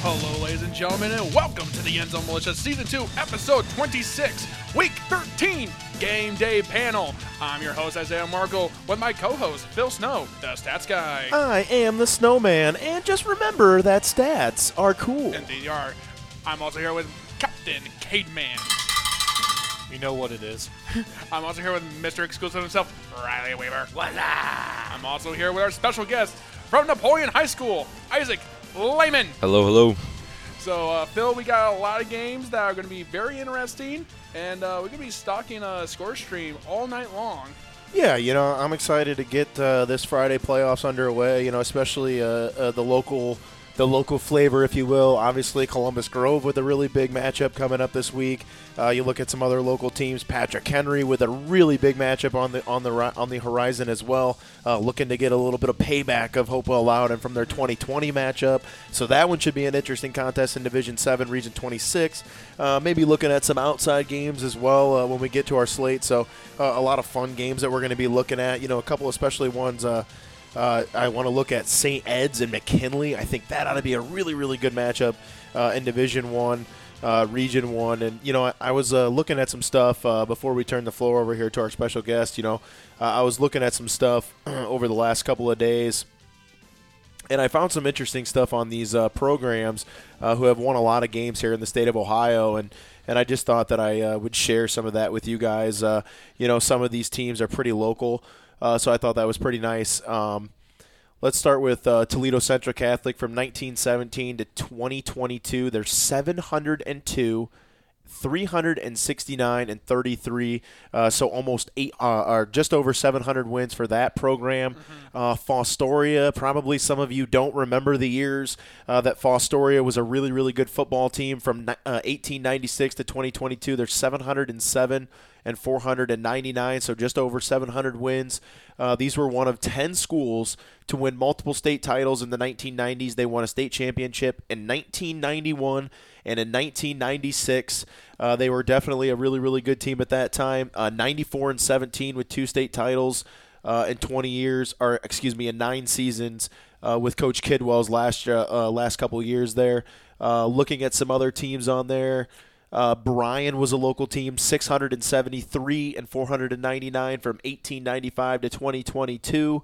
Hello, ladies and gentlemen, and welcome to the End Zone Militia Season 2, Episode 26, Week 13, Game Day Panel. I'm your host, Isaiah Markle, with my co host, Phil Snow, the stats guy. I am the snowman, and just remember that stats are cool. And they are. I'm also here with Captain Cademan. You know what it is. I'm also here with Mr. Exclusive himself, Riley Weaver. What's up? I'm also here with our special guest from Napoleon High School, Isaac Lehman. Hello, hello. So, uh, Phil, we got a lot of games that are going to be very interesting, and uh, we're going to be stocking a score stream all night long. Yeah, you know, I'm excited to get uh, this Friday playoffs underway. You know, especially uh, uh, the local, the local flavor, if you will. Obviously, Columbus Grove with a really big matchup coming up this week. Uh, you look at some other local teams. Patrick Henry with a really big matchup on the on the on the horizon as well. Uh, looking to get a little bit of payback of Hopewell Loudon from their 2020 matchup. So that one should be an interesting contest in Division Seven, Region 26. Uh, maybe looking at some outside games as well uh, when we get to our slate. So uh, a lot of fun games that we're going to be looking at. You know, a couple especially ones. Uh, I want to look at St. Ed's and McKinley. I think that ought to be a really, really good matchup uh, in Division One, uh, Region One. And you know, I, I was uh, looking at some stuff uh, before we turned the floor over here to our special guest. You know, uh, I was looking at some stuff over the last couple of days. And I found some interesting stuff on these programs who have won a lot of games here in the state of Ohio, and and I just thought that I would share some of that with you guys. You know, some of these teams are pretty local, uh, so I thought that was pretty nice. Um, let's start with uh, Toledo Central Catholic from 1917 to 2022. They're 702. 369 and 33, uh, so almost eight, uh, or just over 700 wins for that program. Uh, Fostoria, probably some of you don't remember the years uh, that Fostoria was a really, really good football team from uh, 1896 to 2022. They're 707 and 499, so just over 700 wins. Uh, these were one of 10 schools to win multiple state titles in the 1990s. They won a state championship in 1991 and in 1996. Uh, they were definitely a really, really good team at that time. Uh, 94 and 17 with two state titles uh, in 20 years, or excuse me, in nine seasons uh, with Coach Kidwell's last uh, last couple years there. Looking at some other teams on there. Uh, was a local team, 673 and 499 from 1895 to 2022.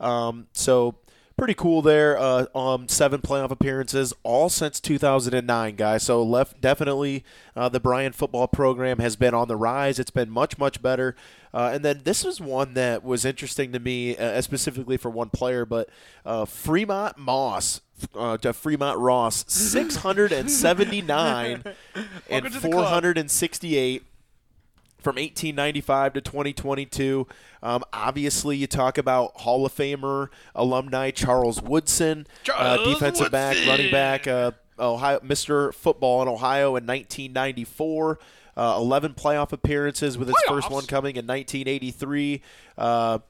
Um, so pretty cool there. Uh, um, seven playoff appearances, all since 2009, guys. So left definitely uh, the Bryan football program has been on the rise. It's been much much better. Uh, and then this was one that was interesting to me, uh, specifically for one player, but uh, Fremont Moss. Uh, to Fremont Ross, 679 and Welcome to the club. 468 from 1895 to 2022. Um, obviously, you talk about Hall of Famer alumni Charles Woodson, uh, Charles defensive back, running back, uh, Ohio, Mr. Football in Ohio in 1994. Uh, 11 playoff appearances with his first one coming in 1983. Uh,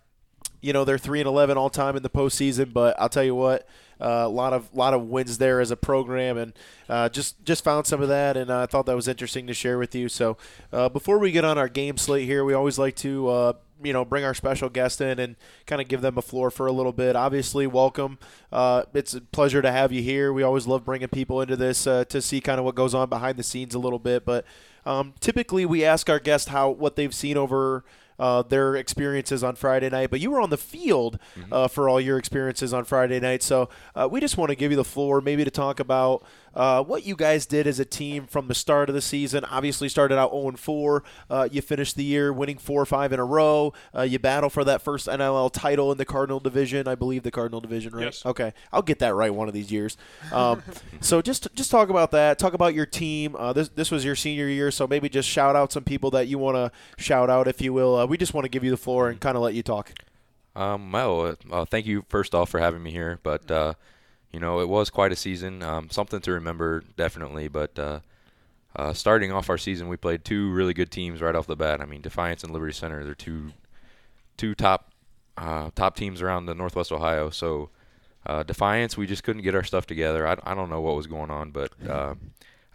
you know they're three and eleven all time in the postseason, but I'll tell you what, uh, a lot of lot of wins there as a program, and uh, just just found some of that, and uh, I thought that was interesting to share with you. So uh, before we get on our game slate here, we always like to. Uh, you know, bring our special guest in and kind of give them a floor for a little bit. Obviously, welcome. Uh, it's a pleasure to have you here. We always love bringing people into this uh, to see kind of what goes on behind the scenes a little bit. But um, typically, we ask our guest how what they've seen over uh, their experiences on Friday night. But you were on the field uh, for all your experiences on Friday night. So uh, we just want to give you the floor, maybe to talk about uh, what you guys did as a team from the start of the season. Obviously, started out 0 4. Uh, you finished the year winning four or five in a row. Uh, you battle for that first NLL title in the Cardinal Division. I believe the Cardinal Division, right? Yes. Okay, I'll get that right one of these years. Um, so just just talk about that. Talk about your team. Uh, this this was your senior year, so maybe just shout out some people that you want to shout out, if you will. Uh, we just want to give you the floor and kind of let you talk. Um, well, uh, uh, thank you first off for having me here. But uh, you know, it was quite a season. Um, something to remember, definitely. But uh, uh, starting off our season, we played two really good teams right off the bat. I mean, Defiance and Liberty Center. They're two two top uh, top teams around the Northwest Ohio. So uh, Defiance, we just couldn't get our stuff together. I, I don't know what was going on, but uh,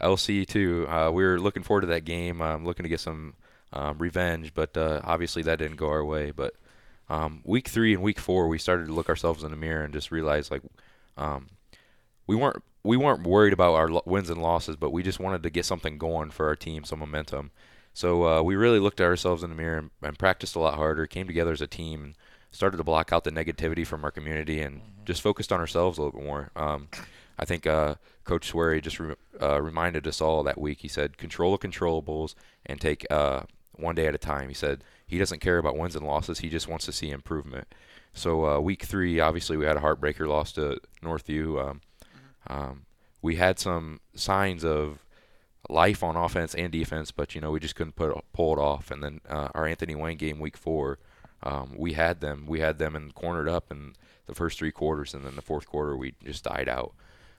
LC too. Uh, we were looking forward to that game. Um, looking to get some um, revenge, but obviously that didn't go our way. But um, week three and week four, we started to look ourselves in the mirror and just realize like um, we weren't we weren't worried about our lo- wins and losses, but we just wanted to get something going for our team, some momentum. So uh, we really looked at ourselves in the mirror and, and practiced a lot harder, came together as a team, and started to block out the negativity from our community, and just focused on ourselves a little bit more. Um, I think uh, Coach Swery just re- uh, reminded us all that week. He said, "Control the controllables and take uh, one day at a time." He said he doesn't care about wins and losses; he just wants to see improvement. So uh, week three, obviously, we had a heartbreaker loss to Northview. Um, um, we had some signs of life on offense and defense, but you know we just couldn't put pull it off. And then uh, our Anthony Wayne game, week four, um, we had them. We had them and cornered up in the first three quarters, and then the fourth quarter we just died out.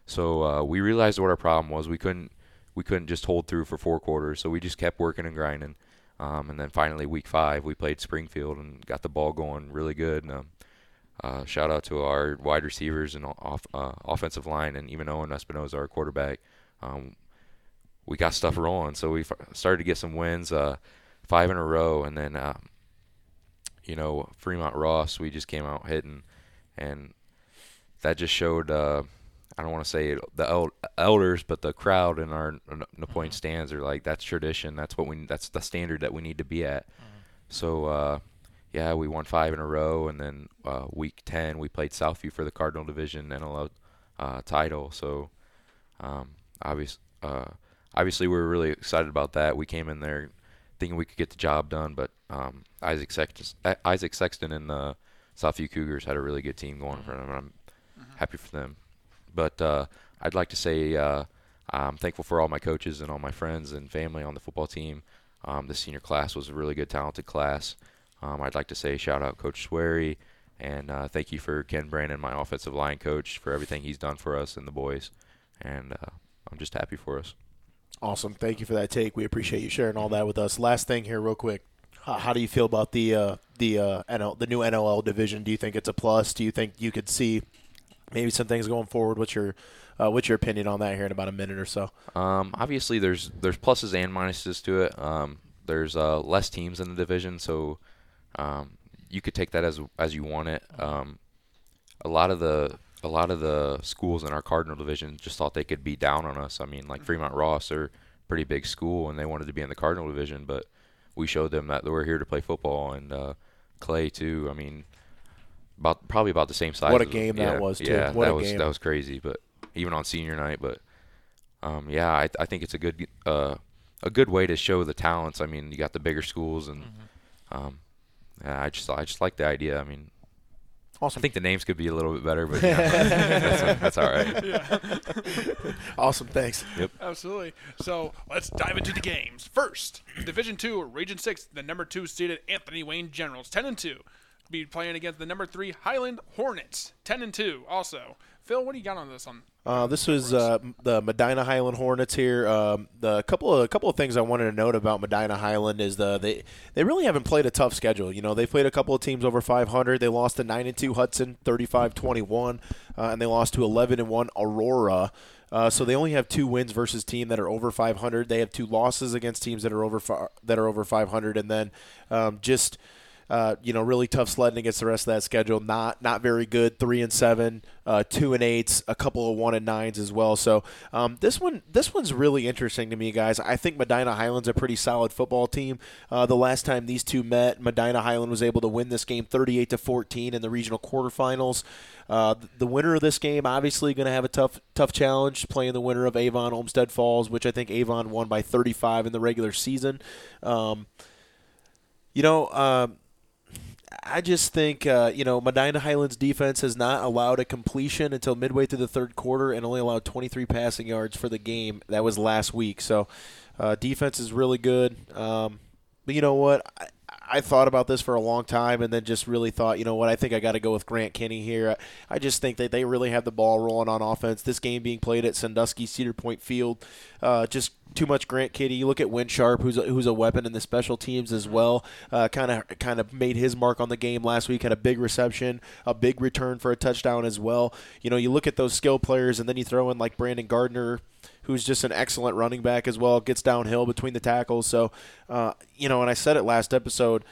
So uh, we realized what our problem was. We couldn't we couldn't just hold through for four quarters, so we just kept working and grinding. Um, and then finally, week five, we played Springfield and got the ball going really good. And, um, uh, shout out to our wide receivers and off, uh, offensive line, and even Owen Espinosa, our quarterback. Um, we got stuff rolling, so we f- started to get some wins, uh, five in a row, and then um, you know Fremont Ross, we just came out hitting, and that just showed. Uh, I don't want to say the el- elders, but the crowd in our Napoleon stands are like that's tradition. That's what we. That's the standard that we need to be at. So uh, yeah, we won five in a row, and then uh, week ten we played Southview for the Cardinal Division NLL uh, title. So um, obviously, uh, obviously we were really excited about that. We came in there thinking we could get the job done, but um, Isaac Sexton, Isaac Sexton and the Southview Cougars had a really good team going for them, and I'm happy for them. But uh, I'd like to say uh, I'm thankful for all my coaches and all my friends and family on the football team. Um, the senior class was a really good, talented class. Um, I'd like to say shout out Coach Swery, and uh, thank you for Ken Brandon, my offensive line coach, for everything he's done for us and the boys. And uh, I'm just happy for us. Awesome. Thank you for that take. We appreciate you sharing all that with us. Last thing here, real quick. How, how do you feel about the uh, the uh, NL, the new NLL division? Do you think it's a plus? Do you think you could see maybe some things going forward? What's your uh, what's your opinion on that here in about a minute or so? Um, obviously, there's there's pluses and minuses to it. Um, there's uh, less teams in the division, so um, you could take that as as you want it. Um, a lot of the a lot of the schools in our Cardinal division just thought they could be down on us. I mean, like Fremont Ross are a pretty big school, and they wanted to be in the Cardinal division, but we showed them that we're here to play football, and uh, Clay too. I mean, about probably about the same size. What a as- game that yeah, was, too. Yeah, What that a was game. that was crazy. But even on senior night, but um, yeah, I, I think it's a good uh, a good way to show the talents. I mean, you got the bigger schools, and um, yeah, I just I just like the idea. I mean, Awesome. I think the names could be a little bit better, but yeah, that's, that's all right. Awesome. Thanks. Absolutely. So let's dive into the games. First, Division Two, Region Six, the number two seeded Anthony Wayne Generals, ten and two, be playing against the number three Highland Hornets, ten and two. Also, Phil, what do you got on this one? Uh, this was uh, the Medina Highland Hornets here. Um, the couple of couple of things I wanted to note about Medina Highland is the they they really haven't played a tough schedule. You know, they played a couple of teams over 500. They lost to 9 and 2 Hudson, 35-21, uh, and they lost to 11 and 1 Aurora. Uh, so they only have two wins versus team that are over 500. They have two losses against teams that are over fi- that are over 500, and then um, just uh, you know, really tough sledding against the rest of that schedule. Not not very good. Three and seven, uh, two and eights, a couple of one and nines as well. So um, this one this one's really interesting to me, guys. I think Medina Highland's a pretty solid football team. Uh, the last time these two met, Medina Highland was able to win this game 38 to 14 in the regional quarterfinals. Uh, the winner of this game obviously going to have a tough tough challenge playing the winner of Avon Olmsted Falls, which I think Avon won by 35 in the regular season. Um, you know, um, I just think uh, you know Medina Highlands defense has not allowed a completion until midway through the third quarter and only allowed 23 passing yards for the game. That was last week. So uh, defense is really good. Um, but you know what? I, thought about this for a long time and then just really thought, you know what? I think I got to go with Grant Kinney here. I, just think that they really have the ball rolling on offense. This game being played at Sandusky Cedar Point Field, uh, just too much Grant Kinney. You look at Win Sharp, who's a, who's a weapon in the special teams as well. Kind of kind of made his mark on the game last week. Had a big reception, a big return for a touchdown as well. You know, you look at those skill players, and then you throw in like Brandon Gardner, who's just an excellent running back as well. Gets downhill between the tackles. So, uh, you know, and I said it last episode.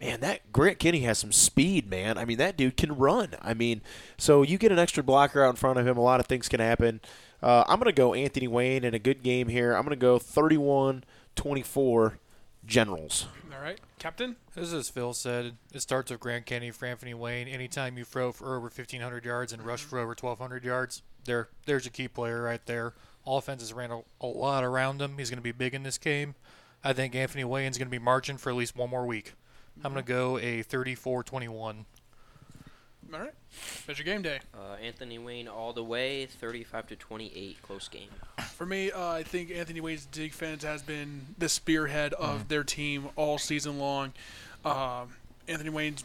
man, that Grant Kinney has some speed, man. I mean, that dude can run. I mean, so you get an extra blocker out in front of him, a lot of things can happen. Uh, I'm going to go Anthony Wayne in a good game here. I'm going to go 31 24 Generals. All right, Captain. As as Phil said, it starts with Grant Kenny for Anthony Wayne. Anytime you throw for over 1,500 yards and rush for over 1,200 yards, there, there's a key player right there. Offenses ran a, a lot around him. He's going to be big in this game. I think Anthony Wayne's going to be marching for at least one more week. I'm going to go a 34-21. All right, that's your game day. Uh, Anthony Wayne all the way, 35 to 28, close game. For me, uh, I think Anthony Wayne's defense has been the spearhead of their team all season long. Um, Anthony Wayne's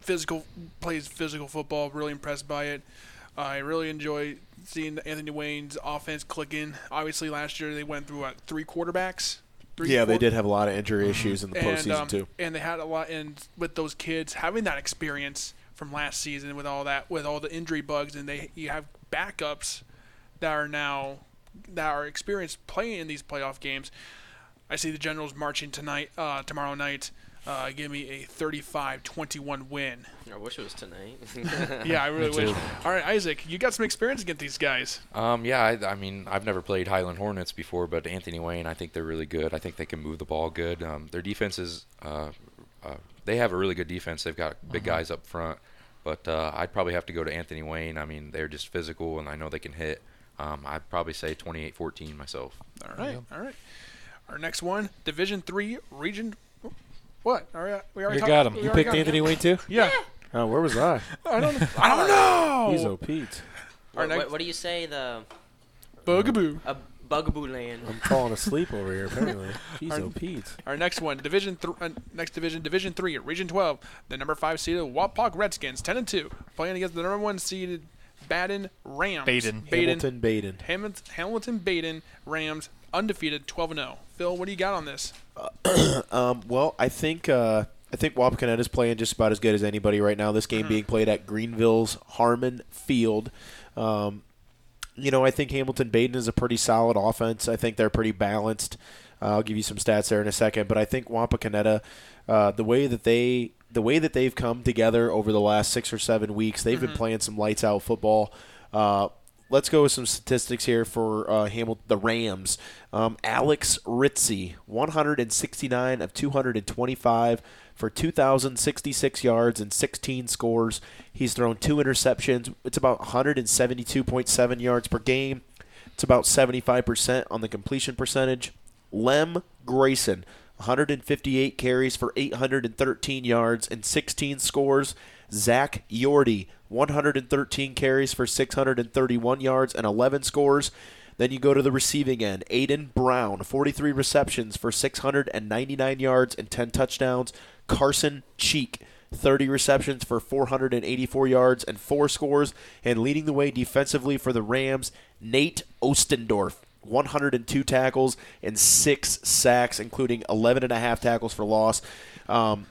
physical plays physical football. Really impressed by it. I really enjoy seeing Anthony Wayne's offense clicking. Obviously, last year they went through what three quarterbacks. Three, Yeah, they did have a lot of injury issues in the and, postseason um, too. And they had a lot, and with those kids having that experience from last season, with all that, with all the injury bugs, and they you have backups that are now that are experienced playing in these playoff games. I see the Generals marching tonight, uh, tomorrow night. Uh, give me a 35-21 win. I wish it was tonight. Yeah, I really Me wish. All right, Isaac, you got some experience against these guys. Um, yeah, I, I mean, I've never played Highland Hornets before, but Anthony Wayne, I think they're really good. I think they can move the ball good. Um, their defense is, uh, uh, they have a really good defense. They've got big guys up front, but uh, I'd probably have to go to Anthony Wayne. I mean, they're just physical, and I know they can hit. Um, I'd probably say 28-14 myself. All right, all right. Our next one, Division Three, Region. What? All right, we already You talked- got him. we You already picked got Anthony Wayne too? Yeah. Oh, where was I? I don't. I don't know. He's a Pete. Our what, next- what, what do you say? The Bugaboo. a bugaboo land. I'm falling asleep over here. Apparently, he's Our- a Pete. Our next one, Division th- uh, next division, Division Three, Region Twelve. The number five seeded Wapak Redskins, ten and two, playing against the number one seeded Badin Rams. Badin. Badin. Hamilton Badin. Hamilton, Hamilton Badin Rams, undefeated, twelve and zero. Phil, what do you got on this? Um, well, I think uh, I think Wapakoneta is playing just about as good as anybody right now. This game being played at Greenville's Harmon Field. Um, you know, I think Hamilton Badin is a pretty solid offense. I think they're pretty balanced. Uh, I'll give you some stats there in a second, but I think Wapakoneta, uh, the way that they the way that they've come together over the last six or seven weeks, they've been playing some lights out football. Uh, let's go with some statistics here for uh, the Rams. Um, Alex Ritzy, 169 of 225 for 2,066 yards and 16 scores. He's thrown two interceptions. It's about 172.7 yards per game. It's about 75% on the completion percentage. Lem Grayson, 158 carries for 813 yards and 16 scores. Zach Yordi, 113 carries for 631 yards and 11 scores. Then you go to the receiving end. Aiden Brown, 43 receptions for 699 yards and 10 touchdowns. Carson Cheek, 30 receptions for 484 yards and 4 scores. And leading the way defensively for the Rams, Nate Ostendorf, 102 tackles and 6 sacks, including 11 and a half tackles for loss. Um,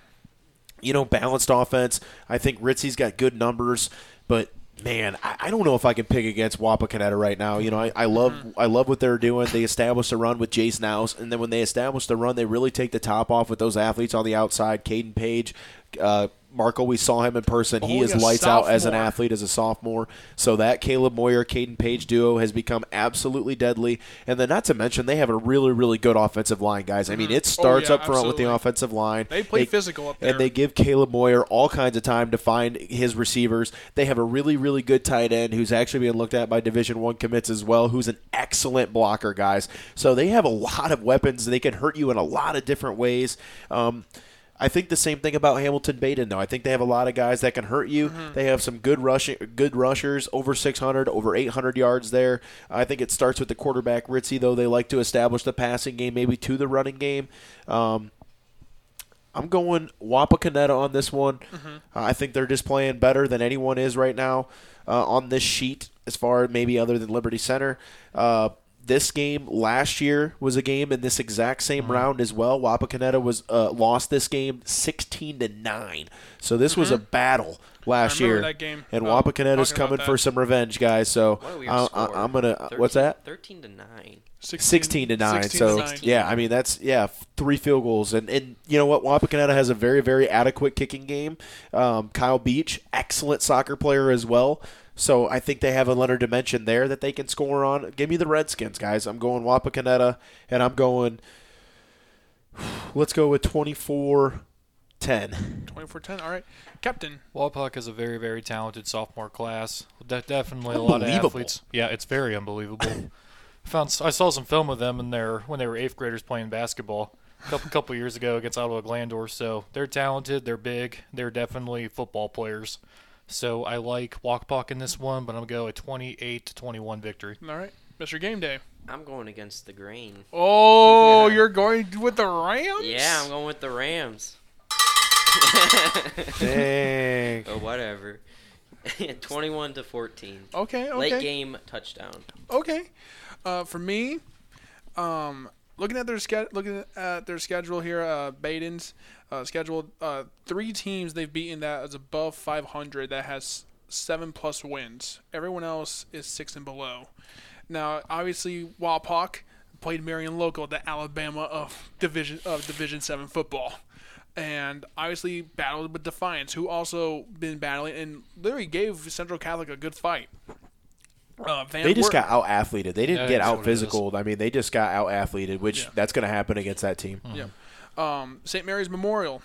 you know, balanced offense. I think Ritzy's got good numbers, but man, I, I don't know if I can pick against Wapakoneta right now. You know, I, I love I love what they're doing. They established a run with Jace Nouse, and then when they establish the run, they really take the top off with those athletes on the outside. Caden Page, uh, Marco, we saw him in person. he Oh, is yeah, lights out as an athlete as a sophomore. So that Caleb Moyer, Caden Page duo has become absolutely deadly. And then not to mention they have a really, really good offensive line, guys. I mean, it starts yeah, up front with the offensive line. They play physical up there. And they give Caleb Moyer all kinds of time to find his receivers. They have a really, really good tight end who's actually being looked at by Division One commits as well, who's an excellent blocker, guys. So they have a lot of weapons. They can hurt you in a lot of different ways. Um, I think the same thing about Hamilton Badin, though. I think they have a lot of guys that can hurt you. Mm-hmm. They have some good rushing, good rushers, over 600, over 800 yards there. I think it starts with the quarterback Ritzy, though. They like to establish the passing game, maybe to the running game. Um, I'm going Wapakoneta on this one. Mm-hmm. Uh, I think they're just playing better than anyone is right now uh, on this sheet, as far maybe other than Liberty Center. Uh, this game last year was a game in this exact same Mm-hmm. round as well. Wapakoneta was uh, lost this game sixteen to nine. So this was a battle last Mm-hmm. year, that game. and Oh, Wapakoneta's coming for some revenge, guys. So What I, I'm gonna. 13 what's that? 13 to 9. 16 to 9 16 so to 9. yeah i mean that's yeah three field goals and and you know what wapakoneta has a very very adequate kicking game um, kyle beach excellent soccer player as well so i think they have another dimension there that they can score on give me the redskins guys i'm going wapakoneta and i'm going let's go with 24 10 24 10. All right. Captain. Wapak is a very, very talented sophomore class. De- definitely a lot of Unbelievable. athletes. Yeah, it's very unbelievable. Found I saw some film of them in their when they were eighth graders playing basketball a couple couple years ago against Ottawa Glandorf. So they're talented. They're big. They're definitely football players. So I like Wapak in this one, but I'm gonna go a 28 to 21 victory. All right. Mr. Game Day. I'm going against the grain. Oh, you're going with the Rams? Yeah, I'm going with the Rams. Dang. oh, whatever. 21 to 14. Okay, okay. Late game touchdown. Okay. Uh, for me, um, looking at their ske- looking at their schedule here, uh, Badin's uh, schedule, uh, three teams they've beaten that is above 500 that has seven plus wins. Everyone else is six and below. Now, obviously, Wapak played Marion Local, the Alabama of Division of Division Seven football. And obviously battled with Defiance, who also been battling and literally gave Central Catholic a good fight. Uh, They just got out athleted. They didn't Yeah, get out what it is. physical. I mean, they just got out athleted, which Yeah. that's going to happen against that team. Yeah. Um, St. Mary's Memorial,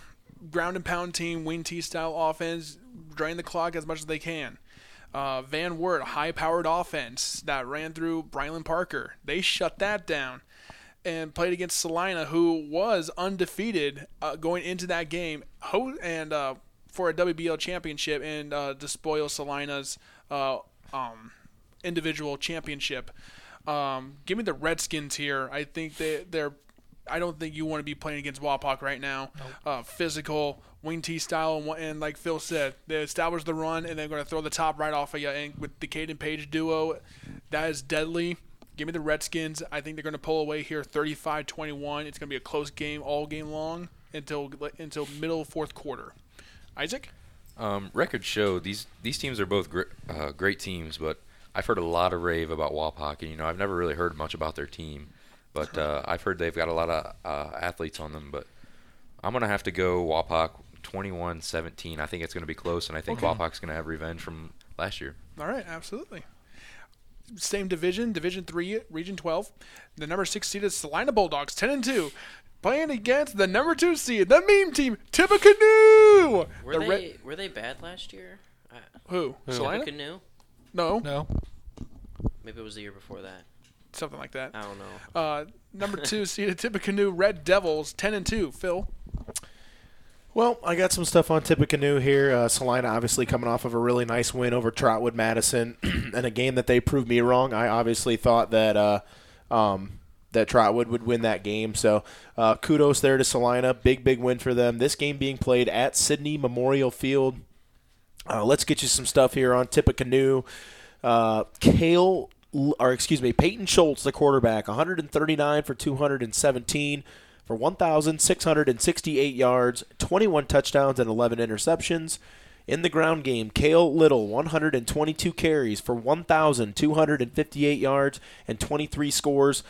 ground and pound team, wing T style offense, drain the clock as much as they can. Uh, Van Wert, high powered offense that ran through Brylan Parker. They shut that down and played against Celina, who was undefeated uh, going into that game, ho- and uh, for a WBL championship and uh, despoil Celina's uh, um, individual championship. Um, give me the Redskins here. I think they they're. I don't think you want to be playing against Wapak right now. Uh, physical, wing T style, and, and like Phil said, they establish the run and they're going to throw the top right off of you. And with the Caden Page duo, that is deadly. Give me the Redskins. I think they're going to pull away here 35 21. It's going to be a close game all game long until until middle fourth quarter. Isaac? Um, records show these these teams are both gr- uh, great teams, but I've heard a lot of rave about Wapak, and you know I've never really heard much about their team, but uh, I've heard they've got a lot of uh, athletes on them. But I'm gonna have to go Wapak 21-17. I think it's gonna be close, and I think Okay. Wapak's gonna have revenge from last year. All right, absolutely. Same division, Division Three, Region Twelve. The number six seeded Celina Bulldogs, ten and two, playing against the number two seed, the meme team, Tippecanoe. Were the they Red- were they bad last year? Uh, who? Celina? Canoe? No, No, Maybe it was the year before that. something like that. I don't know. Uh, number two seeded Tippecanoe Red Devils, ten and two. Phil. Well, I got some stuff on Tippecanoe here. Uh, Celina obviously coming off of a really nice win over Trotwood Madison, and a game that they proved me wrong. I obviously thought that uh, um, that Trotwood would win that game. So uh, kudos there to Celina. Big big win for them. This game being played at Sidney Memorial Field. Uh, let's get you some stuff here on Tippecanoe. Uh, Kale, or excuse me, Peyton Schultz, the quarterback, 139 for 217 for 1,668 yards, 21 touchdowns, and 11 interceptions. In the ground game, Kale Little, 122 carries for 1,258 yards and 23 scores.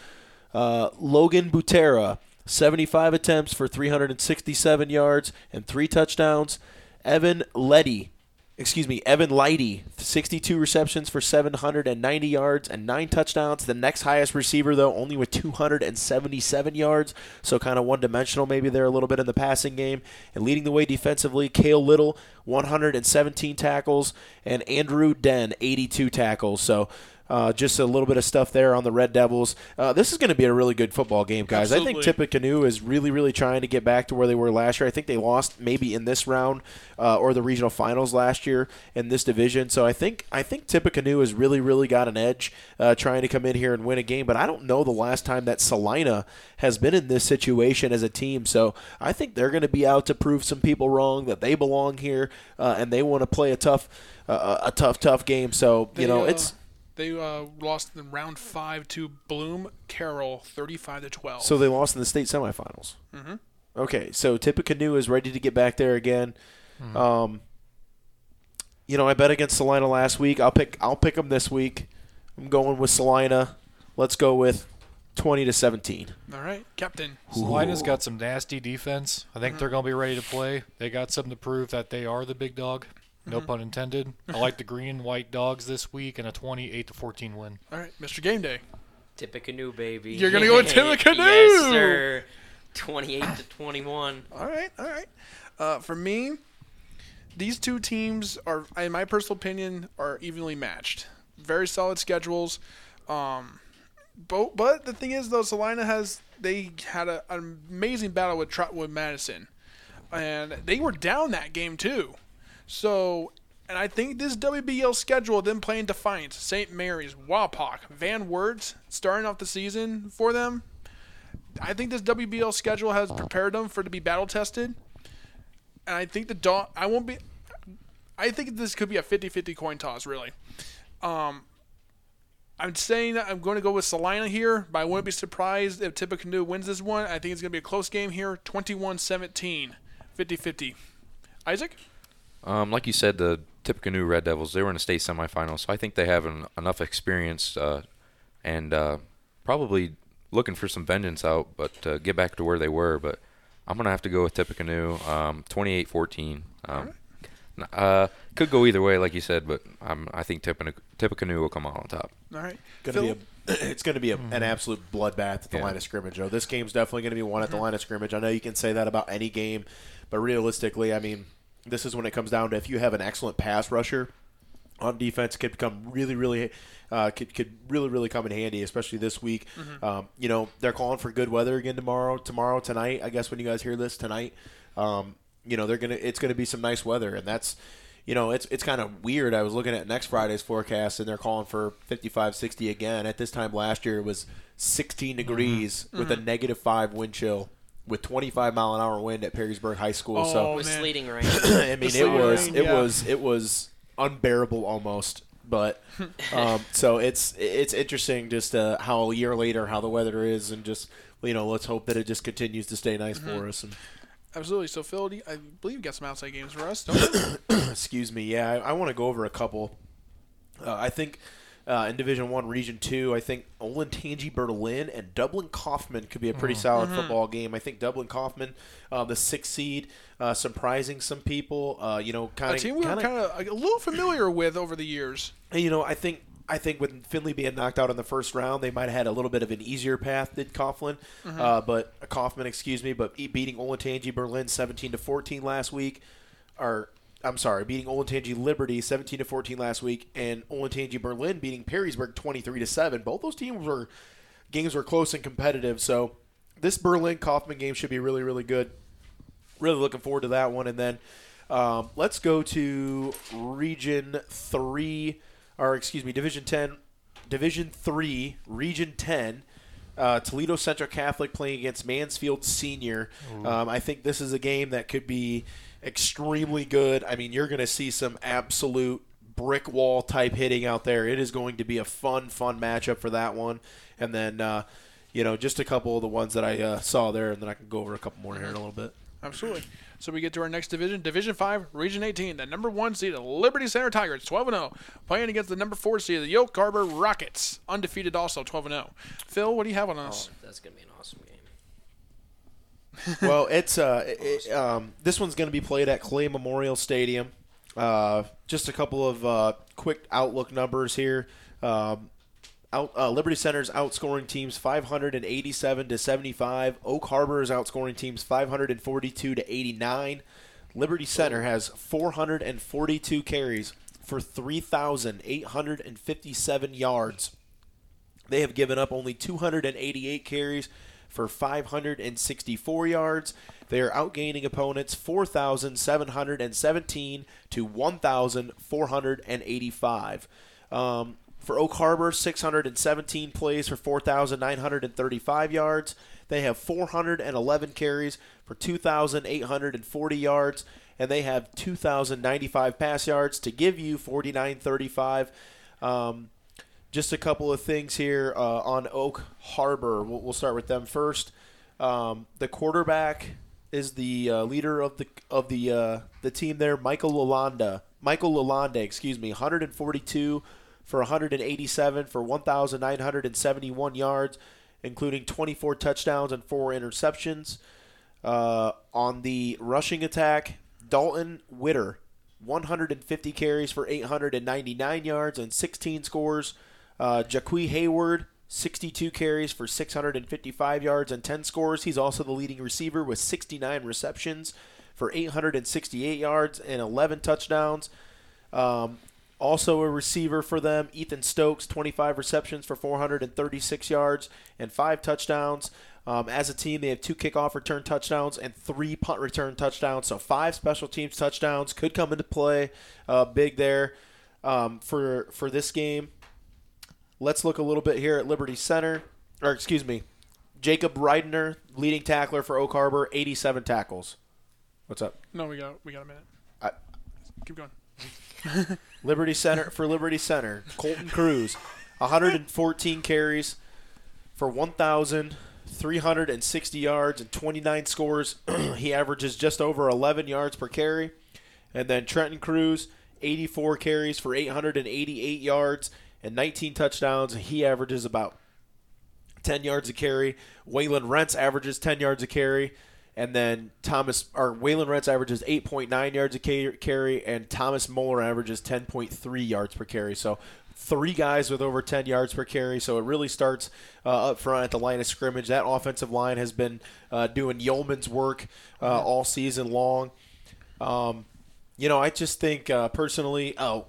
Uh, Logan Butera, 75 attempts for 367 yards and three touchdowns. Evan Letty, excuse me, Evan Lighty, 62 receptions for 790 yards and nine touchdowns. The next highest receiver, though, only with 277 yards, so kind of one dimensional maybe there a little bit in the passing game. And leading the way defensively, Kale Little, 117 tackles, and Andrew Den, 82 tackles. So uh, just a little bit of stuff there on the Red Devils. Uh, this is going to be a really good football game, guys. I think Tippecanoe is really, really trying to get back to where they were last year. I think they lost maybe in this round uh, or the regional finals last year in this division. So I think I think Tippecanoe has really, really got an edge uh, trying to come in here and win a game. But I don't know the last time that Celina has been in this situation as a team. So I think they're going to be out to prove some people wrong that they belong here uh, and they want to play a tough, uh, a tough, tough game. So you They, know it's They uh, lost in round five to Bloom Carroll, 35 to 12. So they lost in the state semifinals. Mm-hmm. Okay, so Tippecanoe is ready to get back there again. Um, you know, I bet against Celina last week. I'll pick. I'll pick them this week. I'm going with Celina. Let's go with 20 to 17. All right, Captain. Celina's got some nasty defense. I think they're going to be ready to play. They got something to prove that they are the big dog. No pun intended. I like the green and white dogs this week and a 28 to 14 win. All right, Mr. Game Day. Tippecanoe, baby. You're gonna go with Tippecanoe! yes, sir. 28 to 21. All right, all right. Uh, for me, these two teams are, in my personal opinion, are evenly matched. Very solid schedules. Um, but, but the thing is, though, Celina has they had a, an amazing battle with Trotwood Madison, and they were down that game too. So, and I think this WBL schedule, them playing Defiance, St. Mary's, Wapak, Van Wert, starting off the season for them, I think this WBL schedule has prepared them for to be battle tested. And I think the dog I won't be I think this could be a 50-50 coin toss really. Um I'm saying that I'm going to go with Celina here, but I wouldn't be surprised if Tippecanoe wins this one. I think it's going to be a close game here, 21-17, 50-50. Isaac? Um, like you said, the Tippecanoe Red Devils, they were in a state semifinal, so I think they have an, enough experience uh, and uh, probably looking for some vengeance out, but uh, get back to where they were. But I'm going to have to go with Tippecanoe, um, 28-14. Um, n- uh, could go either way, like you said, but um, I think Tippecanoe, Tippecanoe will come out on top. All right. Gonna be a, it's going to be a, an absolute bloodbath at the Yeah. line of scrimmage, though. This game's definitely going to be won at the line of scrimmage. I know you can say that about any game, but realistically, I mean, this is when it comes down to if you have an excellent pass rusher on defense, could become really, really, uh, could could really, really come in handy, especially this week. Um, you know, they're calling for good weather again tomorrow, tomorrow, tonight. I guess when you guys hear this tonight, um, you know, they're gonna, it's gonna be some nice weather, and that's you know, it's it's kind of weird. I was looking at next Friday's forecast, and they're calling for 55, 60 again. At this time last year, it was 16 degrees with a negative five wind chill, with 25 mile an hour wind at Perrysburg High School. Oh, so With man. sleeting rain. I mean, it was rain, it yeah. was it was unbearable almost. But um, so it's it's interesting just uh, how a year later how the weather is, and just you know let's hope that it just continues to stay nice for us. And Absolutely. So, Phil, you- I believe you got some outside games for us, don't you? excuse me, yeah, I, I want to go over a couple. Uh, I think uh, in Division One, Region Two, I think Olentangy Berlin and Dublin Coffman could be a pretty solid football game. I think Dublin Coffman, uh, the sixth seed, uh, surprising some people. Uh, you know, kind of a of team we were kind of a little familiar with over the years. You know, I think I think with Findlay being knocked out in the first round, they might have had a little bit of an easier path than Coughlin, uh, but uh, Coffman, excuse me, but e- beating Olentangy Berlin seventeen to fourteen last week, or I'm sorry, beating Olentangy Liberty seventeen to fourteen last week, and Olentangy Berlin beating Perrysburg twenty three to seven. Both those teams were games were close and competitive. So this Berlin Coffman game should be really really good. Really looking forward to that one, and then. Um, let's go to Region Three, or excuse me, Division Ten, Division Three, Region Ten. Uh, Toledo Central Catholic playing against Mansfield Senior. Um, I think this is a game that could be extremely good. I mean, you're going to see some absolute brick wall type hitting out there. It is going to be a fun, fun matchup for that one. And then, uh, you know, just a couple of the ones that I uh, saw there, and then I can go over a couple more here in a little bit. Absolutely. So we get to our next division, Division Five, Region 18. The number one seed, the Liberty Center Tigers, 12 0, playing against the number four seed, of the Oak Harbor Rockets, undefeated also, 12 0. Phil, what do you have on us? Oh, that's gonna be an awesome game. Well, it's uh, it, um, this one's going to be played at Clay Memorial Stadium. Uh, just a couple of uh, quick outlook numbers here. Um, out, uh, Liberty Center's outscoring teams 587 to 75. Oak Harbor is outscoring teams 542 to 89. Liberty Center has 442 carries for 3,857 yards. They have given up only 288 carries for 564 yards. They are outgaining opponents 4,717 to 1,485. Um, for Oak Harbor, 617 plays for 4,935 yards. They have 411 carries for 2,840 yards, and they have 2,095 pass yards to give you 4,935. Um, just a couple of things here uh, on Oak Harbor. We'll, we'll, start with them first. Um, the quarterback is the uh, leader of the of the uh, the team there, Michael Lalonde. Michael Lalonde, excuse me, 142 for 187 for 1,971 yards, including 24 touchdowns and four interceptions. Uh, on the rushing attack, Dalton Witter, 150 carries for 899 yards and 16 scores. Uh, Hayward, 62 carries for 655 yards and 10 scores. He's also the leading receiver with 69 receptions for 868 yards and 11 touchdowns. Um, also a receiver for them, Ethan Stokes, 25 receptions for 436 yards and five touchdowns. Um, as a team, they have two kickoff return touchdowns and three punt return touchdowns. So five special teams touchdowns could come into play uh, big there um, for for this game. Let's look a little bit here at Liberty Center, or excuse me, Jacob Reidner, leading tackler for Oak Harbor, 87 tackles. What's up? No, we got we got a minute. I, Keep going. Liberty Center for Liberty Center, Colton Cruz, 114 carries for 1,360 yards and 29 scores. he averages just over 11 yards per carry. And then Trenton Cruz, 84 carries for 888 yards and 19 touchdowns. He averages about 10 yards a carry. Waylon Rents averages 10 yards a carry. And then Thomas or Waylon Rents averages 8.9 yards a carry, and Thomas Moeller averages 10.3 yards per carry. So three guys with over 10 yards per carry. So it really starts uh, up front at the line of scrimmage. That offensive line has been uh, doing yeoman's work uh, all season long. Um, you know, I just think uh, personally, oh,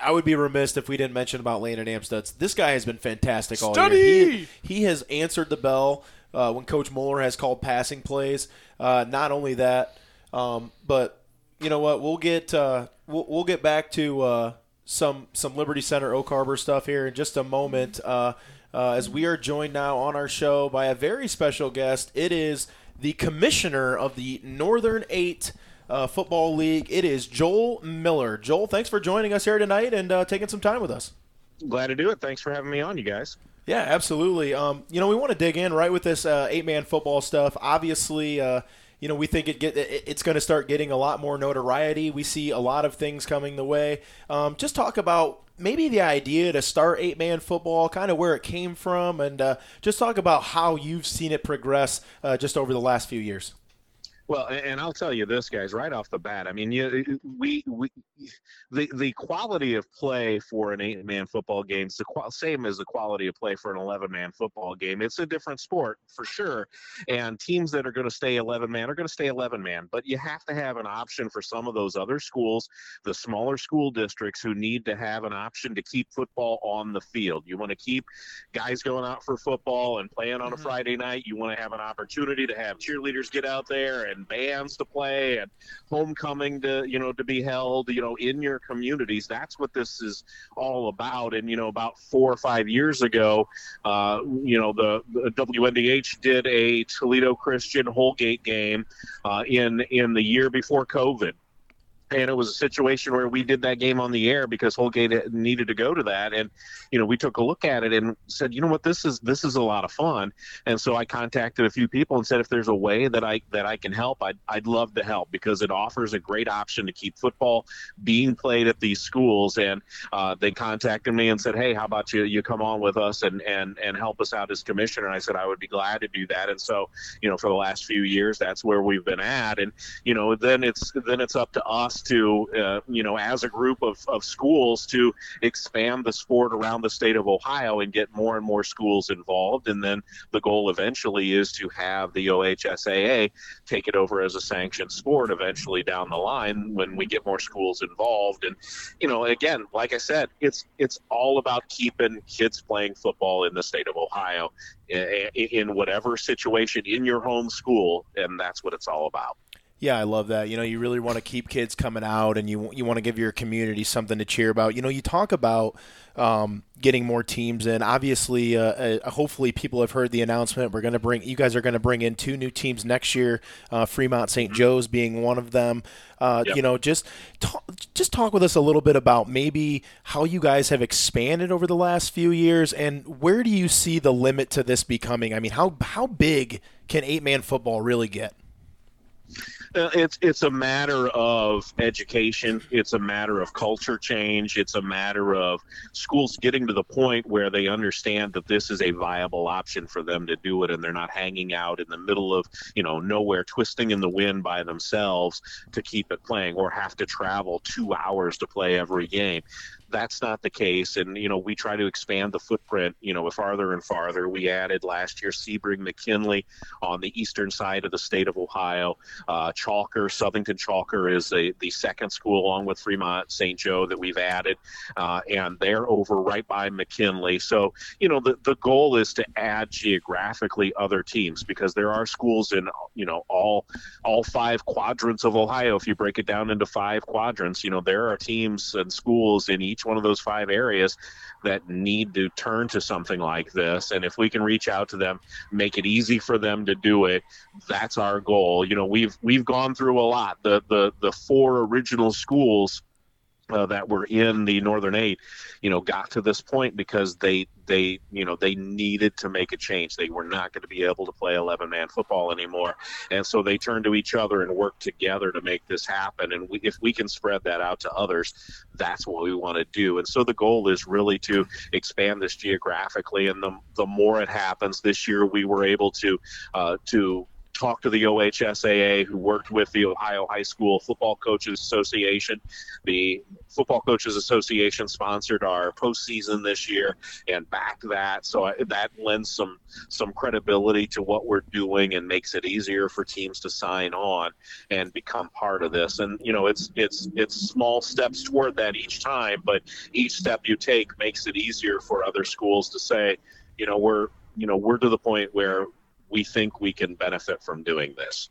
I would be remiss if we didn't mention about Landon Amstutz. This guy has been fantastic all Study! year. He, he has answered the bell uh, when Coach Moeller has called passing plays. Uh, not only that, um, but you know what? We'll get uh, we'll, we'll get back to uh, some some Liberty Center Oak Harbor stuff here in just a moment. Uh, uh, as we are joined now on our show by a very special guest. It is the commissioner of the Northern Eight. Uh, Football League. It is Joel Miller. Joel, thanks for joining us here tonight and uh, taking some time with us. Glad to do it. Thanks for having me on, you guys. Yeah, absolutely. Um, you know, we want to dig in right with this uh, eight-man football stuff. Obviously, uh, you know, we think it get it's going to start getting a lot more notoriety. We see a lot of things coming the way. Um, just talk about maybe the idea to start eight-man football, kind of where it came from, and uh, just talk about how you've seen it progress uh, just over the last few years. Well, and I'll tell you this, guys, right off the bat. I mean, you, we, we, the the quality of play for an eight-man football game is the qual- same as the quality of play for an eleven-man football game. It's a different sport for sure, and teams that are going to stay eleven-man are going to stay eleven-man. But you have to have an option for some of those other schools, the smaller school districts, who need to have an option to keep football on the field. You want to keep guys going out for football and playing on a mm-hmm. Friday night. You want to have an opportunity to have cheerleaders get out there and and bands to play and homecoming to you know to be held you know in your communities. That's what this is all about. And you know about four or five years ago uh, you know the, the WNDH did a Toledo Christian Holgate game uh, in in the year before COVID and it was a situation where we did that game on the air because Holgate needed to go to that, and you know we took a look at it and said, you know what, this is this is a lot of fun, and so I contacted a few people and said if there's a way that I that I can help, I'd I'd love to help because it offers a great option to keep football being played at these schools, and uh, they contacted me and said, hey, how about you you come on with us and and and help us out as commissioner? And I said I would be glad to do that, and so you know for the last few years that's where we've been at, and you know then it's then it's up to us to, uh, you know, as a group of, of schools to expand the sport around the state of Ohio and get more and more schools involved. And then the goal eventually is to have the OHSAA take it over as a sanctioned sport eventually down the line when we get more schools involved. And, you know, again, like I said, it's it's all about keeping kids playing football in the state of Ohio in whatever situation in your home school, and that's what it's all about. Yeah, I love that. You know, you really want to keep kids coming out, and you you want to give your community something to cheer about. You know, you talk about um, getting more teams in. Obviously, uh, uh, hopefully, people have heard the announcement. We're going to bring you guys are going to bring in two new teams next year. Uh, Fremont St. Joe's being one of them. Uh, Yep. You know, just talk, just talk with us a little bit about maybe how you guys have expanded over the last few years, and where do you see the limit to this becoming? I mean, how how big can eight man football really get? Uh, It's it's a matter of education. It's a matter of culture change. It's a matter of schools getting to the point where they understand that this is a viable option for them to do it, and they're not hanging out in the middle of you know nowhere, twisting in the wind by themselves to keep it playing, or have to travel two hours to play every game. That's not the case, and you know we try to expand the footprint. You know, farther and farther. We added last year Sebring McKinley on the eastern side of the state of Ohio. Uh, Chalker, Southington Chalker is a, the second school along with Fremont St. Joe that we've added, uh, and they're over right by McKinley. So, you know, the, the goal is to add geographically other teams because there are schools in, you know, all all five quadrants of Ohio. If you break it down into five quadrants, you know, there are teams and schools in each one of those five areas that need to turn to something like this. And if we can reach out to them, make it easy for them to do it, that's our goal. You know, we've we've gone through a lot. The the the four original schools uh, that were in the Northern Eight, you know, got to this point because they they you know they needed to make a change. They were not going to be able to play 11 man football anymore, and so they turned to each other and worked together to make this happen. And we, if we can spread that out to others, that's what we want to do. And so the goal is really to expand this geographically. And the the more it happens, this year we were able to uh, to talk to the OHSAA, who worked with the Ohio High School Football Coaches Association. The Football Coaches Association sponsored our postseason this year and backed that, so that lends some some credibility to what we're doing and makes it easier for teams to sign on and become part of this. And you know, it's it's it's small steps toward that each time, but each step you take makes it easier for other schools to say, you know, we're you know we're to the point where we think we can benefit from doing this.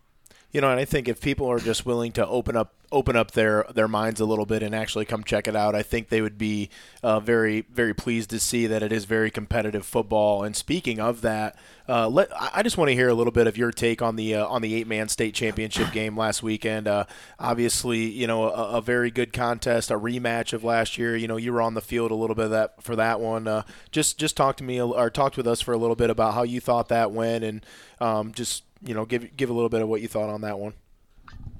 You know, and I think if people are just willing to open up open up their their minds a little bit and actually come check it out, I think they would be uh, very very pleased to see that it is very competitive football. And speaking of that, uh, let I just want to hear a little bit of your take on the uh, on the eight man state championship game last weekend. Uh, obviously, you know a, a very good contest, a rematch of last year. You know, you were on the field a little bit of that for that one. Uh, just just talk to me or talk with us for a little bit about how you thought that went, and um, just you know give give a little bit of what you thought on that one.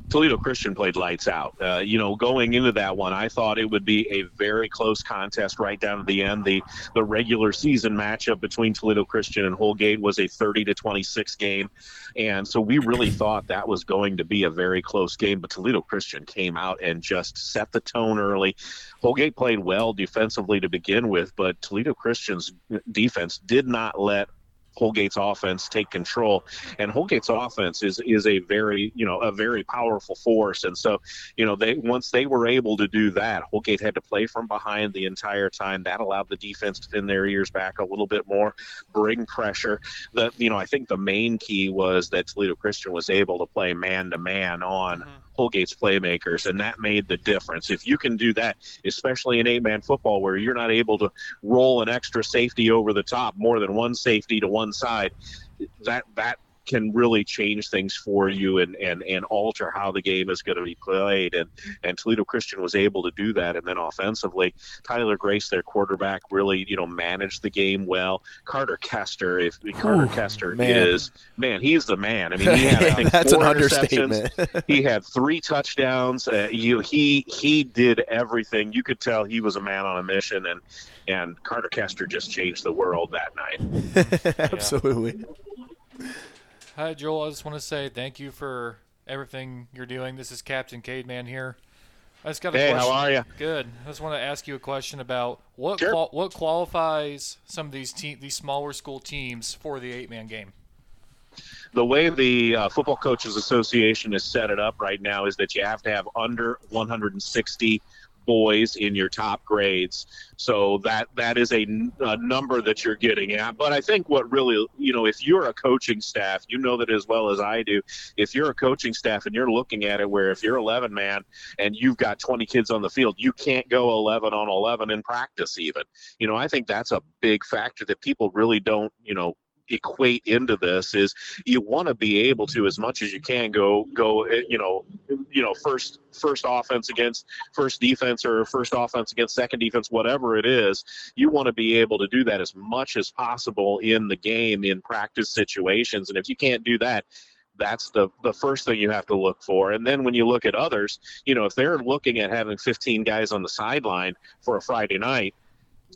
Toledo Christian played lights out. Uh, you know, going into that one, I thought it would be a very close contest right down to the end. The the regular season matchup between Toledo Christian and Holgate was a 30 to 26 game, and so we really thought that was going to be a very close game. But Toledo Christian came out and just set the tone early. Holgate played well defensively to begin with, but Toledo Christian's defense did not let Holgate's offense take control. And Holgate's offense is is a very you know a very powerful force. And so you know they once they were able to do that, Holgate had to play from behind the entire time. That allowed the defense to pin their ears back a little bit more, bring pressure. The you know I think the main key was that Toledo Christian was able to play man to man on. Mm-hmm. Holgate's playmakers, and that made the difference. If you can do that, especially in eight man football where you're not able to roll an extra safety over the top, more than one safety to one side, that that can really change things for you and, and, and alter how the game is going to be played. And, and Toledo Christian was able to do that. And then offensively, Tyler Grace, their quarterback, really, you know, managed the game well. Carter Kester, if Carter Ooh, Kester man. is, man, he's the man. I mean, he had, I think, That's an understatement. he had three touchdowns. Uh, you, he he did everything. You could tell he was a man on a mission, and and Carter Kester just changed the world that night. Absolutely. Hi, Joel. I just want to say thank you for everything you're doing. This is Captain Cademan here. I just got a Hey, question. how are you? Good. I just want to ask you a question about what Sure. qual- what qualifies some of these te- these smaller school teams for the eight man game. The way the uh, Football Coaches Association has set it up right now is that you have to have under 160 boys in your top grades. So that that is a, a, number that you're getting at. But I think what really, you know, if you're a coaching staff, you know that as well as I do. If you're a coaching staff and you're looking at it where if you're 11 man and you've got 20 kids on the field, you can't go 11 on 11 in practice even. You know, I think that's a big factor that people really don't, you know, equate into this is you want to be able to as much as you can go go eh, you know you know first first offense against first defense or first offense against second defense whatever it is you want to be able to do that as much as possible in the game in practice situations. And if you can't do that that's the the first thing you have to look for. And then when you look at others you know if they're looking at having 15 guys on the sideline for a friday night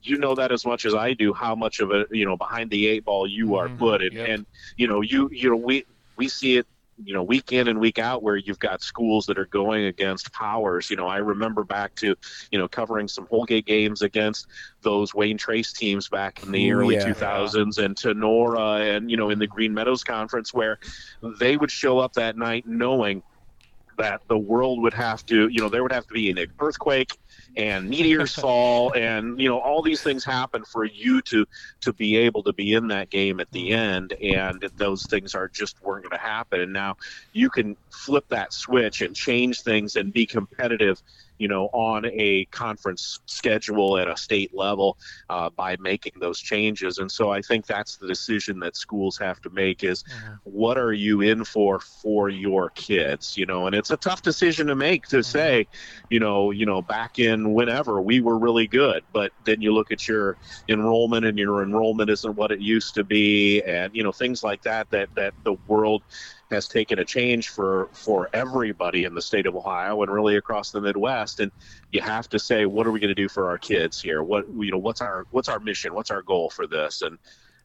you know that as much as I do how much of a you know behind the eight ball you are mm-hmm. put and, yep. and you know you you know we we see it you know week in and week out where you've got schools that are going against powers you know i remember back to you know covering some holgate games against those wayne trace teams back in the Ooh, early yeah, 2000s yeah. and Tinora and you know in the green meadows conference where they would show up that night knowing that the world would have to you know there would have to be an earthquake and meteors fall and you know all these things happen for you to to be able to be in that game at the end and those things are just weren't going to happen and now you can flip that switch and change things and be competitive you know, on a conference schedule at a state level uh, by making those changes. And so I think that's the decision that schools have to make is mm-hmm. what are you in for for your kids, you know, and it's a tough decision to make to mm-hmm. say, you know, you know, back in whenever we were really good, but then you look at your enrollment and your enrollment isn't what it used to be and, you know, things like that, that, that the world has taken a change for for everybody in the state of Ohio and really across the Midwest. And you have to say, what are we going to do for our kids here? What you know, what's our what's our mission? What's our goal for this? And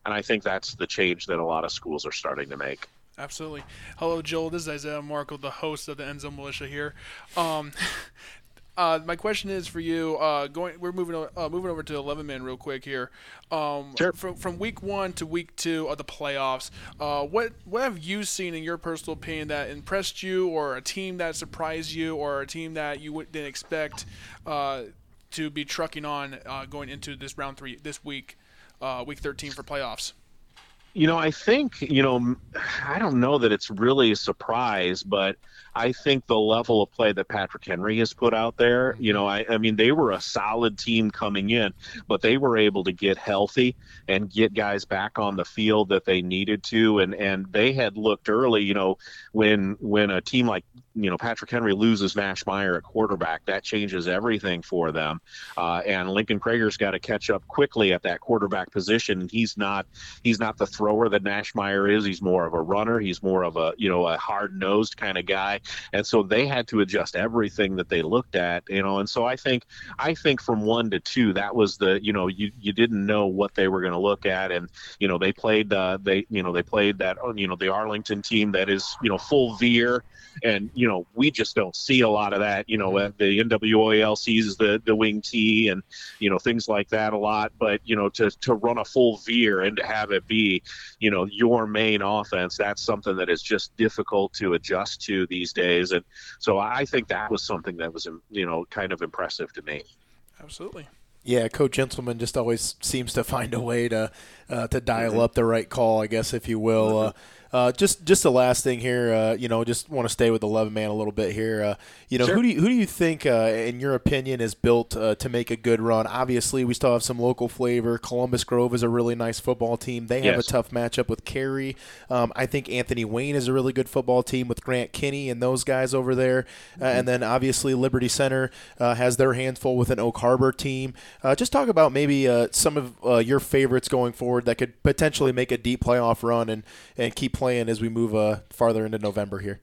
and I think that's the change that a lot of schools are starting to make. Absolutely. Hello, Joel. This is Isaiah Marco, the host of the End Zone Militia here. Um, Uh, my question is for you. Uh, going, we're moving uh, moving over to eleven man real quick here. Um, sure. From from week one to week two of the playoffs, uh, what what have you seen in your personal opinion that impressed you, or a team that surprised you, or a team that you didn't expect uh, to be trucking on uh, going into this round three this week, week thirteen for playoffs? You know, I think you know, I don't know that it's really a surprise, but I think the level of play that Patrick Henry has put out there, you know, I, I mean, they were a solid team coming in, but they were able to get healthy and get guys back on the field that they needed to. And, and they had looked early, you know, when, when a team like, you know, Patrick Henry loses Nash Meyer at quarterback, that changes everything for them. Uh, and Lincoln Krager's got to catch up quickly at that quarterback position. He's not, he's not the thrower that Nash Meyer is. He's more of a runner. He's more of a, you know, a hard nosed kind of guy and so they had to adjust everything that they looked at, you know. And so I think I think from one to two, that was the you know you you didn't know what they were going to look at, and you know they played uh, they you know they played that you know the Arlington team that is you know full veer and you know we just don't see a lot of that. You know, mm-hmm. the NWOAL sees the the wing T and you know things like that a lot, but you know to to run a full veer and to have it be you know your main offense, that's something that is just difficult to adjust to these days. And so I think that was something that was you know kind of impressive to me. Absolutely. Yeah, Coach Gentleman just always seems to find a way to uh, to dial mm-hmm. up the right call, I guess, if you will. Mm-hmm. Uh, uh, just just the last thing here, uh, you know, just want to stay with eleven man a little bit here. Uh, you know, sure. who do you, who do you think, uh, in your opinion, is built uh, to make a good run? Obviously, we still have some local flavor. Columbus Grove is a really nice football team. They have yes. a tough matchup with Carey. Um, I think Anthony Wayne is a really good football team with Grant Kinney and those guys over there. Uh, mm-hmm. and then obviously Liberty Center has their hands full with an Oak Harbor team. just talk about maybe some of your favorites going forward that could potentially make a deep playoff run and and keep playing as we move uh, farther into November here.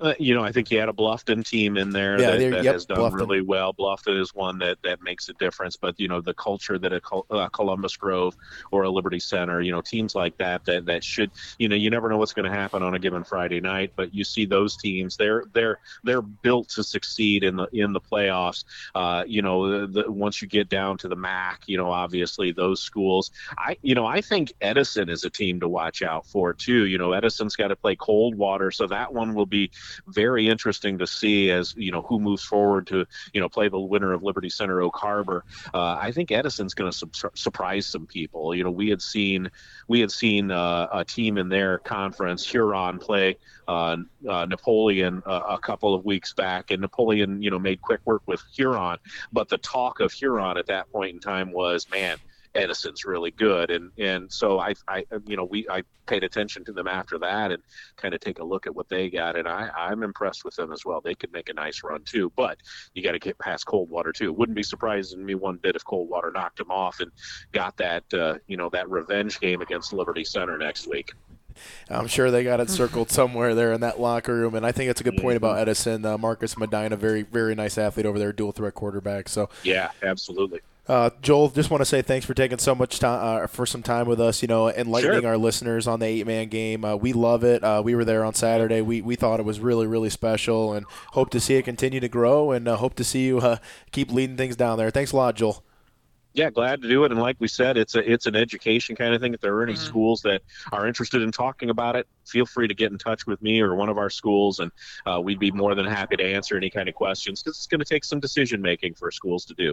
Uh, you know, I think you had a Bluffton team in there yeah, that, that yep, has done Bluffton. really well. Bluffton is one that, that makes a difference, but you know, the culture that a uh, Columbus Grove or a Liberty Center, you know, teams like that that that should, you know, you never know what's going to happen on a given Friday night, but you see those teams, they're they're they're built to succeed in the in the playoffs. Uh, you know, the, the, once you get down to the MAC, you know, obviously those schools. I you know, I think Edison is a team to watch out for too. You know, Edison's got to play Coldwater, so that one will be very interesting to see as you know who moves forward to you know play the winner of Liberty Center Oak Harbor. Uh, I think Edison's going to su- surprise some people. You know, we had seen we had seen uh, a team in their conference, Huron, play uh, uh, Napoleon uh, a couple of weeks back, and Napoleon, you know, made quick work with Huron. But the talk of Huron at that point in time was, man, Edison's really good, and and so I, I you know we I paid attention to them after that and kind of take a look at what they got, and I I'm impressed with them as well. They could make a nice run too, but you got to get past Coldwater too. It wouldn't be surprising me one bit if Coldwater knocked them off and got that uh, you know that revenge game against Liberty Center next week. I'm sure they got it circled somewhere there in that locker room, and I think it's a good point about Edison. Uh, Marcus Medina, very very nice athlete over there, dual threat quarterback. So yeah, absolutely. Uh, Joel, just want to say thanks for taking so much time uh, for some time with us. You know, enlightening Sure. our listeners on the eight man game. Uh, we love it. Uh, we were there on Saturday. We we thought it was really really special, and hope to see it continue to grow, and uh, hope to see you uh, keep leading things down there. Thanks a lot, Joel. yeah, glad to do it. And like we said, it's a it's an education kind of thing. If there are any schools that are interested in talking about it, feel free to get in touch with me or one of our schools, and uh, we'd be more than happy to answer any kind of questions because it's going to take some decision making for schools to do.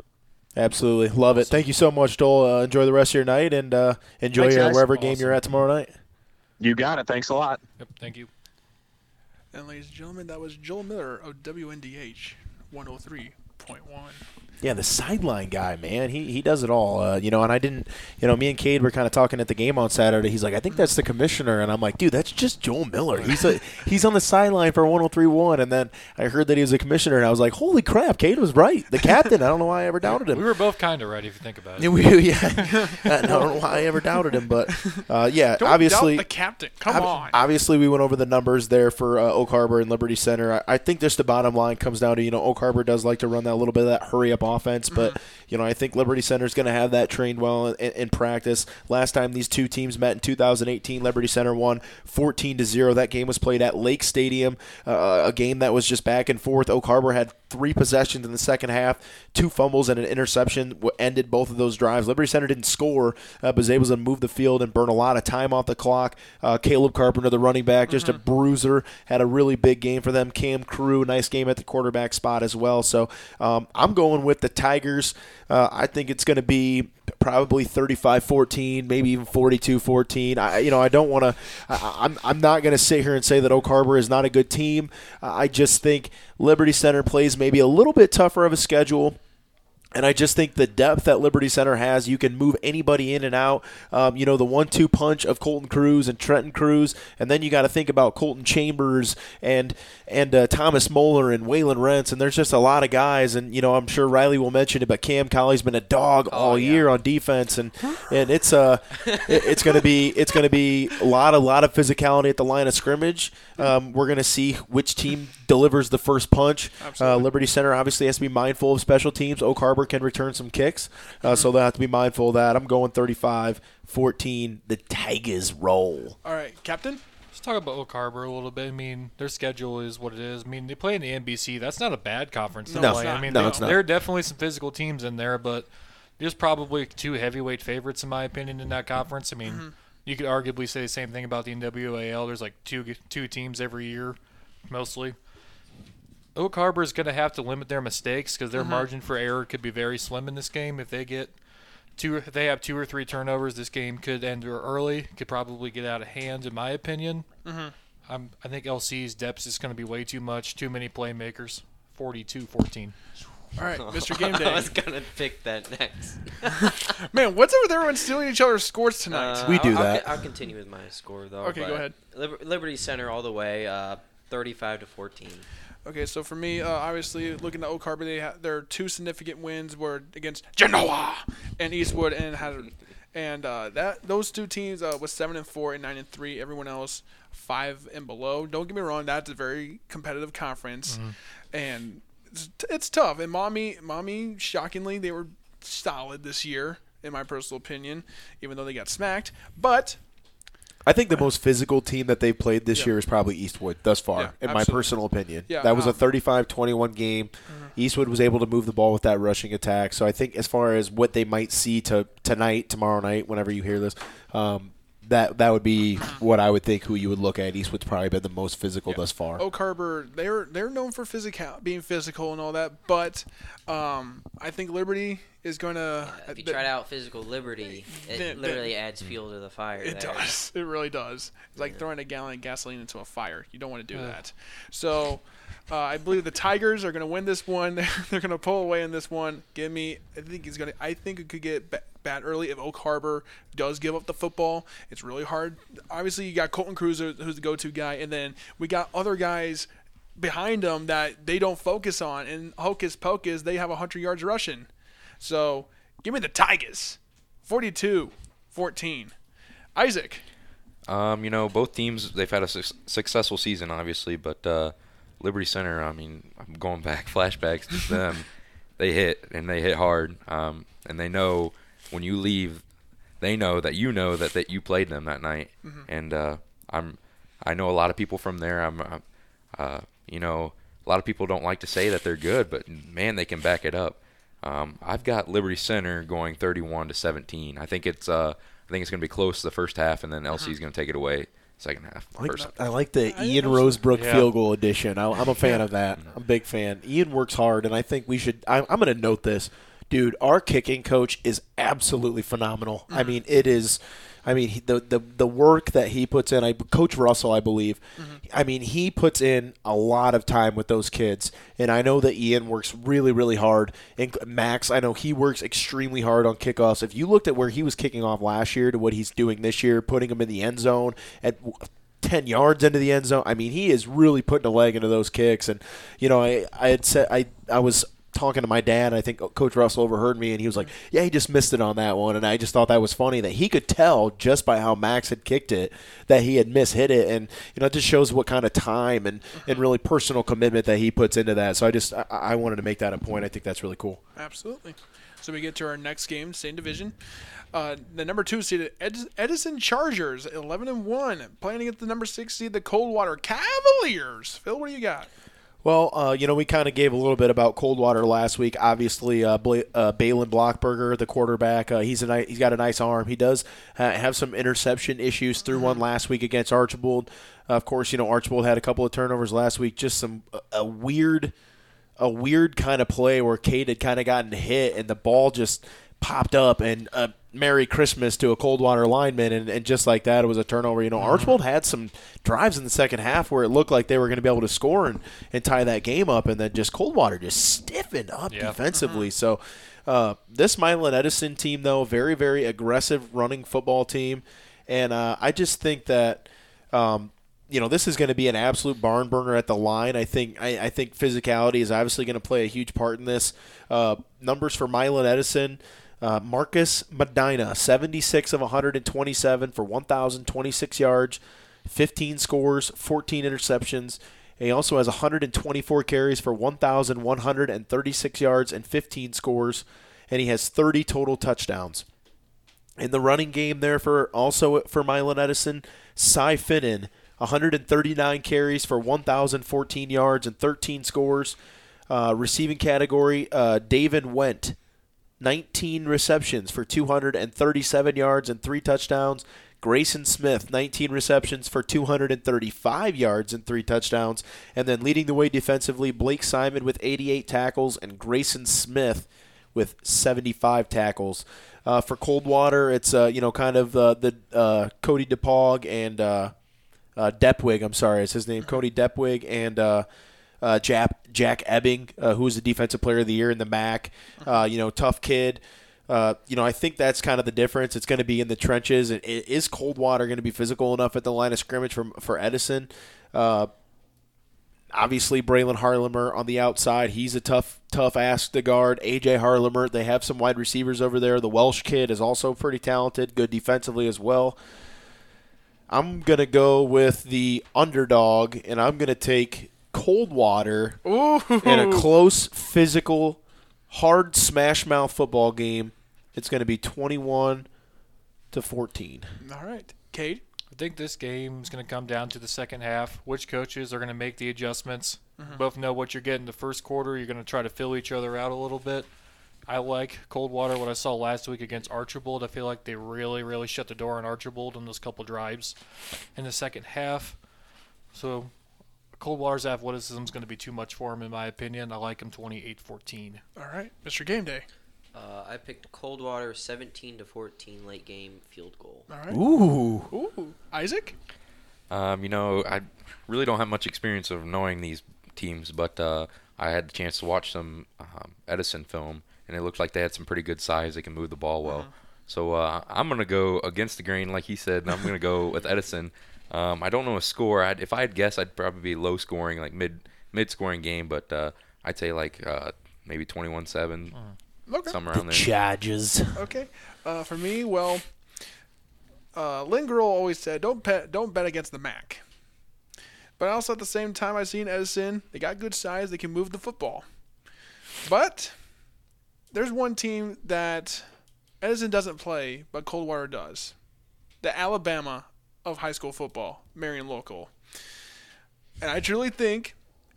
Absolutely love it. Thank you so much, Joel. Uh, enjoy the rest of your night, and uh, enjoy Thanks, your guys. wherever game you're at tomorrow night. You got it. Thanks a lot. Yep, thank you. And ladies and gentlemen, that was Joel Miller of WNDH 103.1. Yeah, the sideline guy, man, he he does it all. Uh, you know, and I didn't, you know, me and Cade were kind of talking at the game on Saturday. He's like, I think that's the commissioner, and I'm like, dude, that's just Joel Miller. He's a, he's on the sideline for 103.1, and then I heard that he was a commissioner, and I was like, holy crap, Cade was right. The captain. I don't know why I ever doubted him. We were both kind of right if you think about it. Yeah, we, yeah. I don't know why I ever doubted him, but uh, yeah, Don't obviously, doubt the captain. Come ob- on. Obviously, we went over the numbers there for uh, Oak Harbor and Liberty Center. I, I think just the bottom line comes down to you know Oak Harbor does like to run that little bit of that hurry up offense, but you know I think Liberty Center is going to have that trained well in, in practice. Last time these two teams met in 2018, Liberty Center won 14 to zero. That game was played at Lake Stadium, uh, a game that was just back and forth. Oak Harbor had three possessions in the second half, two fumbles and an interception ended both of those drives. Liberty Center didn't score, uh, but was able to move the field and burn a lot of time off the clock. Uh, Caleb Carpenter, the running back, just a bruiser, had a really big game for them. Cam Crew, nice game at the quarterback spot as well. So um, I'm going with the Tigers. Uh, I think it's going to be probably 35-14, maybe even 42-14. I, you know, I don't want to. I'm I'm not going to sit here and say that Oak Harbor is not a good team. I just think Liberty Center plays maybe a little bit tougher of a schedule. And I just think the depth that Liberty Center has, you can move anybody in and out. Um, you know, the one two punch of Colton Cruz and Trenton Cruz. And then you got to think about Colton Chambers and and uh, Thomas Moeller and Waylon Rents. And there's just a lot of guys. And, you know, I'm sure Riley will mention it, but Cam Colley's been a dog all year on defense. And and it's uh, it- it's going to be it's going to be a lot, a lot of physicality at the line of scrimmage. Um, we're going to see which team delivers the first punch. Uh, Liberty Center obviously has to be mindful of special teams. Oak Harbor can return some kicks, uh, so they'll have to be mindful of that. I'm going 35 14. The Tigers roll. All right, Captain. Let's talk about Oak Harbor a little bit. I mean, their schedule is what it is. I mean, they play in the NBC. That's not a bad conference No, play. it's I mean, No, they- it's not. there are definitely some physical teams in there, but there's probably two heavyweight favorites in my opinion in that conference. I mean, you could arguably say the same thing about the NWAL. There's like two two teams every year, mostly. Oak Harbor is going to have to limit their mistakes because their margin for error could be very slim in this game. If they get two, if they have two or three turnovers, this game could end early. Could probably get out of hand, in my opinion. I'm, I think LC's depth is going to be way too much. Too many playmakers. 42-14. All right, Mr. Game Day. I Day. was gonna pick that next. Man, what's up with everyone stealing each other's scores tonight? Uh, We do I'll, I'll that. I'll continue with my score though. Okay, go ahead. Liberty Center all the way, uh, 35 to 14. Okay, so for me, uh, obviously, looking at Oak Harbor, they ha- their two significant wins were against Genoa and Eastwood, and had and uh, that those two teams uh, was seven and four and nine and three. Everyone else five and below. Don't get me wrong, that's a very competitive conference, and it's, it's tough. And mommy, mommy, shockingly, they were solid this year, in my personal opinion, even though they got smacked. But I think the most physical team that they've played this Yeah. year is probably Eastwood thus far, Yeah, in my personal opinion. Yeah, that was a um, 35 21 game. Eastwood was able to move the ball with that rushing attack. So I think, as far as what they might see to tonight, tomorrow night, whenever you hear this, um, that that would be what I would think. Who you would look at. Eastwood's probably been the most physical thus far. Oak Harbor, they're they're known for physical, being physical and all that, but um, I think Liberty is going to. If you try to out physical Liberty, it Then- literally adds fuel to the fire. It there. does. It really does. It's like throwing a gallon of gasoline into a fire. You don't want to do that. So, uh, I believe the Tigers are going to win this one. They're going to pull away in this one. Give me. I think he's going to. I think it could get ba- bad early if Oak Harbor does give up the football. It's really hard. Obviously, you got Colton Cruz who's the go-to guy, and then we got other guys behind them that they don't focus on. And hocus pocus, they have 100 yards rushing. So, give me the Tigers. 42 14. Isaac. Um, you know, both teams they've had a su- successful season, obviously, but uh, Liberty Center. I mean, I'm going back flashbacks to them. they hit and they hit hard, um, and they know when you leave, they know that you know that, that you played them that night, and uh, I'm I know a lot of people from there. I'm, I'm uh, you know, a lot of people don't like to say that they're good, but man, they can back it up. Um, I've got Liberty Center going 31 to 17. I think it's uh, I think it's going to be close the first half, and then LC is going to take it away second half. I like, I like the I Ian Rosebrook Yeah. field goal edition. I, I'm a fan of that. I'm a big fan. Ian works hard, and I think we should. I, I'm going to note this, dude. Our kicking coach is absolutely phenomenal. I mean, it is. I mean, he, the, the the work that he puts in. I Coach Russell, I believe. Mm-hmm. I mean, he puts in a lot of time with those kids, and I know that Ian works really, really hard. And Max, I know he works extremely hard on kickoffs. If you looked at where he was kicking off last year to what he's doing this year, putting him in the end zone at 10 yards into the end zone. I mean, he is really putting a leg into those kicks. And, you know, I, I had said, I, I was talking to my dad. I think Coach Russell overheard me, and he was like, yeah, he just missed it on that one. And I just thought that was funny that he could tell just by how Max had kicked it that he had mishit it. And, you know, it just shows what kind of time and, and really personal commitment that he puts into that. So I just, I, I wanted to make that a point. I think that's really cool. Absolutely. So we get to our next game, same division. Uh, the number two seeded Ed- Edison Chargers, eleven and one, playing against the number six seed, the Coldwater Cavaliers. Phil, what do you got? Well, uh, you know, we kind of gave a little bit about Coldwater last week. Obviously, uh, Bla- uh, Balin Blockberger, the quarterback, uh, he's a ni- he's got a nice arm. He does uh, have some interception issues. Threw one last week against Archbold. of course, you know Archbold had a couple of turnovers last week. Just some a weird, a weird kind of play where Kate had kind of gotten hit and the ball just popped up and uh, Merry Christmas to a Coldwater lineman and, and just like that it was a turnover. You know, Archbold had some drives in the second half where it looked like they were going to be able to score and, and tie that game up and then just Coldwater just stiffened up Yeah. defensively. So uh, this Milan Edison team though, very, very aggressive running football team. And uh, I just think that um, you know this is going to be an absolute barn burner at the line. I think I, I think physicality is obviously going to play a huge part in this. Uh, numbers for Milan Edison. Uh, Marcus Medina, 76 of 127 for 1,026 yards, 15 scores, 14 interceptions. He also has 124 carries for 1,136 yards and 15 scores, and he has 30 total touchdowns. In the running game there for also for Milan Edison, Cy Finnan, 139 carries for 1,014 yards and 13 scores. Uh, receiving category, uh, David Went, 19 receptions for 237 yards and three touchdowns. Grayson Smith, 19 receptions for 235 yards and three touchdowns. And then leading the way defensively, Blake Simon with 88 tackles and Grayson Smith with 75 tackles. Uh, for Coldwater, it's uh, you know kind of uh, the uh, Cody DePaug and uh, uh, Depwig. I'm sorry, it's his name, Cody Depwig and uh, Jack Jack Ebbing, uh, who was the defensive player of the year in the MAC. Uh, you know, tough kid. Uh, you know, I think that's kind of the difference. It's going to be in the trenches. And i- is Coldwater going to be physical enough at the line of scrimmage for for Edison? Uh, obviously, Braylon Harlemer on the outside. He's a tough, tough ass to guard. AJ Harlemer. They have some wide receivers over there. The Welsh kid is also pretty talented, good defensively as well. I'm gonna go with the underdog, and I'm gonna take Coldwater Ooh. in a close, physical, hard smash mouth football game. It's gonna be 21 to 14. All right. Cade? I think this game is going to come down to the second half. Which coaches are going to make the adjustments? Mm-hmm. Both know what you're getting the first quarter. You're going to try to fill each other out a little bit. I like Coldwater. What I saw last week against Archbold, I feel like they really, really shut the door on Archbold in those couple drives in the second half. So Coldwater's athleticism is going to be too much for him, in my opinion. I like him 28-14. All right, Mr. Game Day. Uh, I picked Coldwater 17 to 14 late game field goal. All right. Ooh. Ooh, Isaac. Um, you know, I really don't have much experience of knowing these teams, but uh, I had the chance to watch some um, Edison film, and it looked like they had some pretty good size. They can move the ball well. So uh, I'm gonna go against the grain, like he said. And I'm gonna go with Edison. Um, I don't know a score. I'd, if I had guessed, I'd probably be low scoring, like mid mid scoring game, but uh, I'd say like uh, maybe 21-7, Okay. somewhere around there. Chargers. Okay. Uh, for me, well, uh, Lynn Girl always said, "Don't bet, don't bet against the Mac." But also at the same time, I've seen Edison. They got good size. They can move the football. But there's one team that Edison doesn't play, but Coldwater does. The Alabama of high school football, Marion Local. And I truly think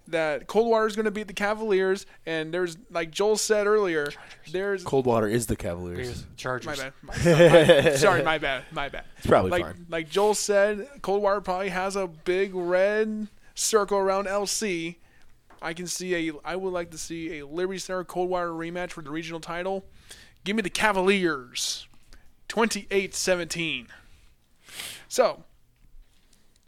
that Coldwater is going to beat the Cavaliers. And there's, like Joel said earlier, there's Coldwater is the Cavaliers. Here's Chargers. my bad. My, sorry, my- sorry, my bad. My bad. It's probably like fine. like Joel said, Coldwater probably has a big red circle around LC. I can see a. I would like to see a Liberty Center Coldwater rematch for the regional title. Give me the Cavaliers, 28-17. So.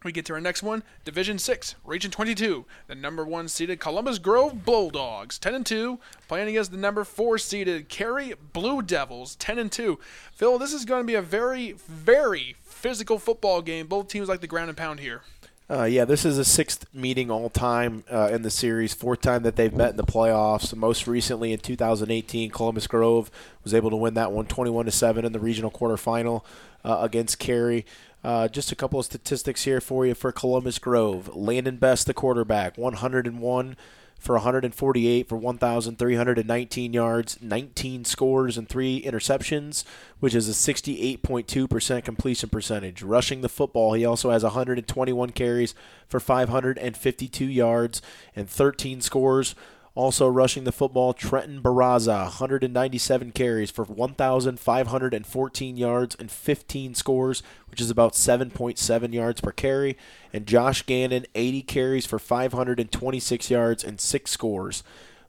We get to our next one, Division 6, Region 22. The number 1 seeded Columbus Grove Bulldogs, 10 and 2, playing against the number 4 seeded Carey Blue Devils, 10 and 2. Phil, this is going to be a very very physical football game. Both teams like the ground and pound here. Uh, yeah, this is the sixth meeting all time uh, in the series, fourth time that they've met in the playoffs. Most recently in 2018, Columbus Grove was able to win that one 21 to 7 in the regional quarterfinal uh, against Carey. Uh, just a couple of statistics here for you for Columbus Grove. Landon Best, the quarterback, 101 for 148 for 1,319 yards, 19 scores, and three interceptions, which is a 68.2% completion percentage. Rushing the football, he also has 121 carries for 552 yards and 13 scores. Also rushing the football, Trenton Barraza, 197 carries for 1,514 yards and 15 scores, which is about 7.7 yards per carry. And Josh Gannon, 80 carries for 526 yards and 6 scores.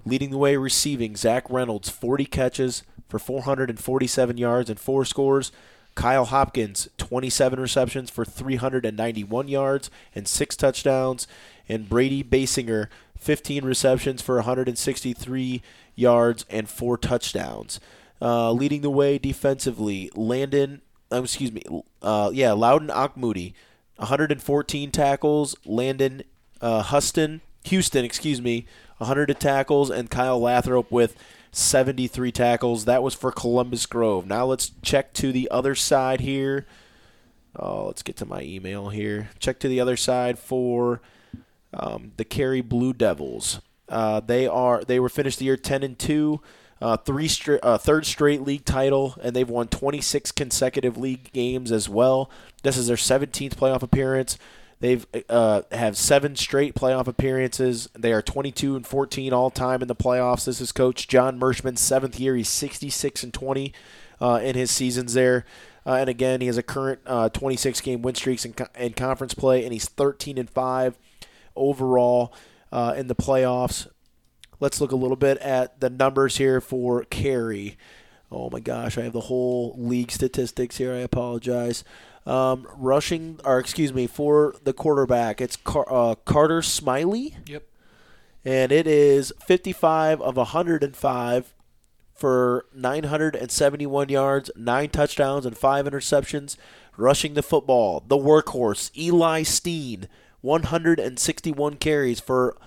Leading the way receiving, Zach Reynolds, 40 catches for 447 yards and 4 scores. Kyle Hopkins, 27 receptions for 391 yards and 6 touchdowns. And Brady Basinger, 15 receptions for 163 yards and 4 touchdowns. Uh, leading the way defensively, Landon, um, excuse me, uh, yeah, Loudon Akmoody, 114 tackles. Landon uh, Huston, Houston, excuse me, 100 tackles, and Kyle Lathrop with 73 tackles. That was for Columbus Grove. Now let's check to the other side here. Oh, let's get to my email here. Check to the other side for um, the Carey Blue Devils. Uh, they are they were finished the year 10 and 2, uh, three straight, uh, third straight league title, and they've won 26 consecutive league games as well. This is their 17th playoff appearance. They've uh, have seven straight playoff appearances. They are 22 and 14 all time in the playoffs. This is Coach John Mershman's seventh year. He's 66 and 20 uh, in his seasons there. Uh, and again, he has a current uh, 26 game win streaks in, co- in conference play, and he's 13 and 5 overall uh, in the playoffs. Let's look a little bit at the numbers here for Carey. Oh my gosh, I have the whole league statistics here. I apologize. Um, rushing, or excuse me, for the quarterback, it's Car- uh, Carter Smiley, Yep. and it is 55 of 105 for 971 yards, nine touchdowns, and five interceptions. Rushing the football, the workhorse, Eli Steen, 161 carries for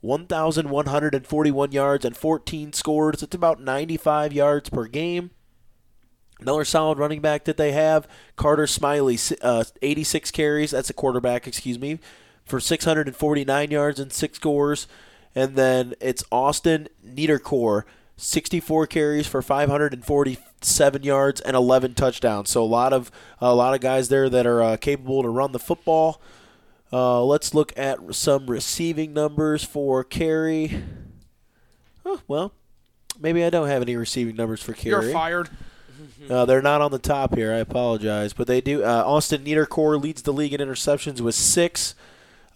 1,141 yards and 14 scores. It's about 95 yards per game. Another solid running back that they have, Carter Smiley, uh, 86 carries. That's a quarterback, excuse me, for 649 yards and six scores. And then it's Austin Niederkor, 64 carries for 547 yards and 11 touchdowns. So a lot of a lot of guys there that are uh, capable to run the football. Uh, let's look at some receiving numbers for Carey. Oh, well, Maybe I don't have any receiving numbers for Carey. You're fired. Uh, they're not on the top here. I apologize, but they do. Uh, Austin Niedercore leads the league in interceptions with six.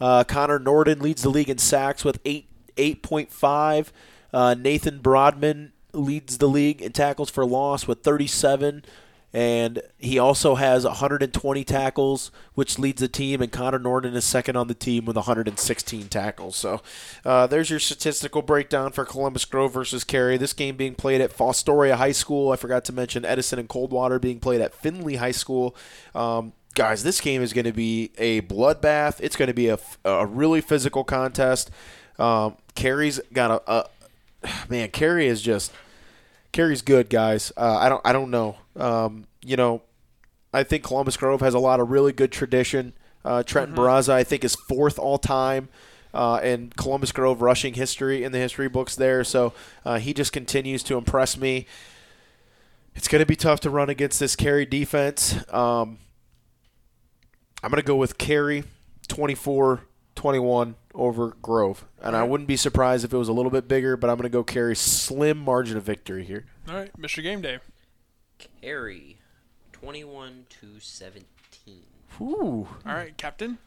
Uh, Connor Norden leads the league in sacks with eight eight point five. Uh, Nathan Broadman leads the league in tackles for loss with thirty seven. And he also has 120 tackles, which leads the team. And Connor Norden is second on the team with 116 tackles. So uh, there's your statistical breakdown for Columbus Grove versus Carey. This game being played at Fostoria High School. I forgot to mention Edison and Coldwater being played at Findlay High School. Um, guys, this game is going to be a bloodbath. It's going to be a, a really physical contest. Um, Carey's got a, a man. Carey is just Carey's good, guys. Uh, I don't I don't know. Um, you know, I think Columbus Grove has a lot of really good tradition. Uh, Trenton Barraza, I think, is fourth all time uh, in Columbus Grove rushing history in the history books there. So uh, he just continues to impress me. It's going to be tough to run against this Carey defense. Um, I'm going to go with Carey 24 21 over Grove. And I wouldn't be surprised if it was a little bit bigger, but I'm going to go Carey slim margin of victory here. All right, Mr. Game Day. Carey, 21 to 17. Ooh. All right, Captain.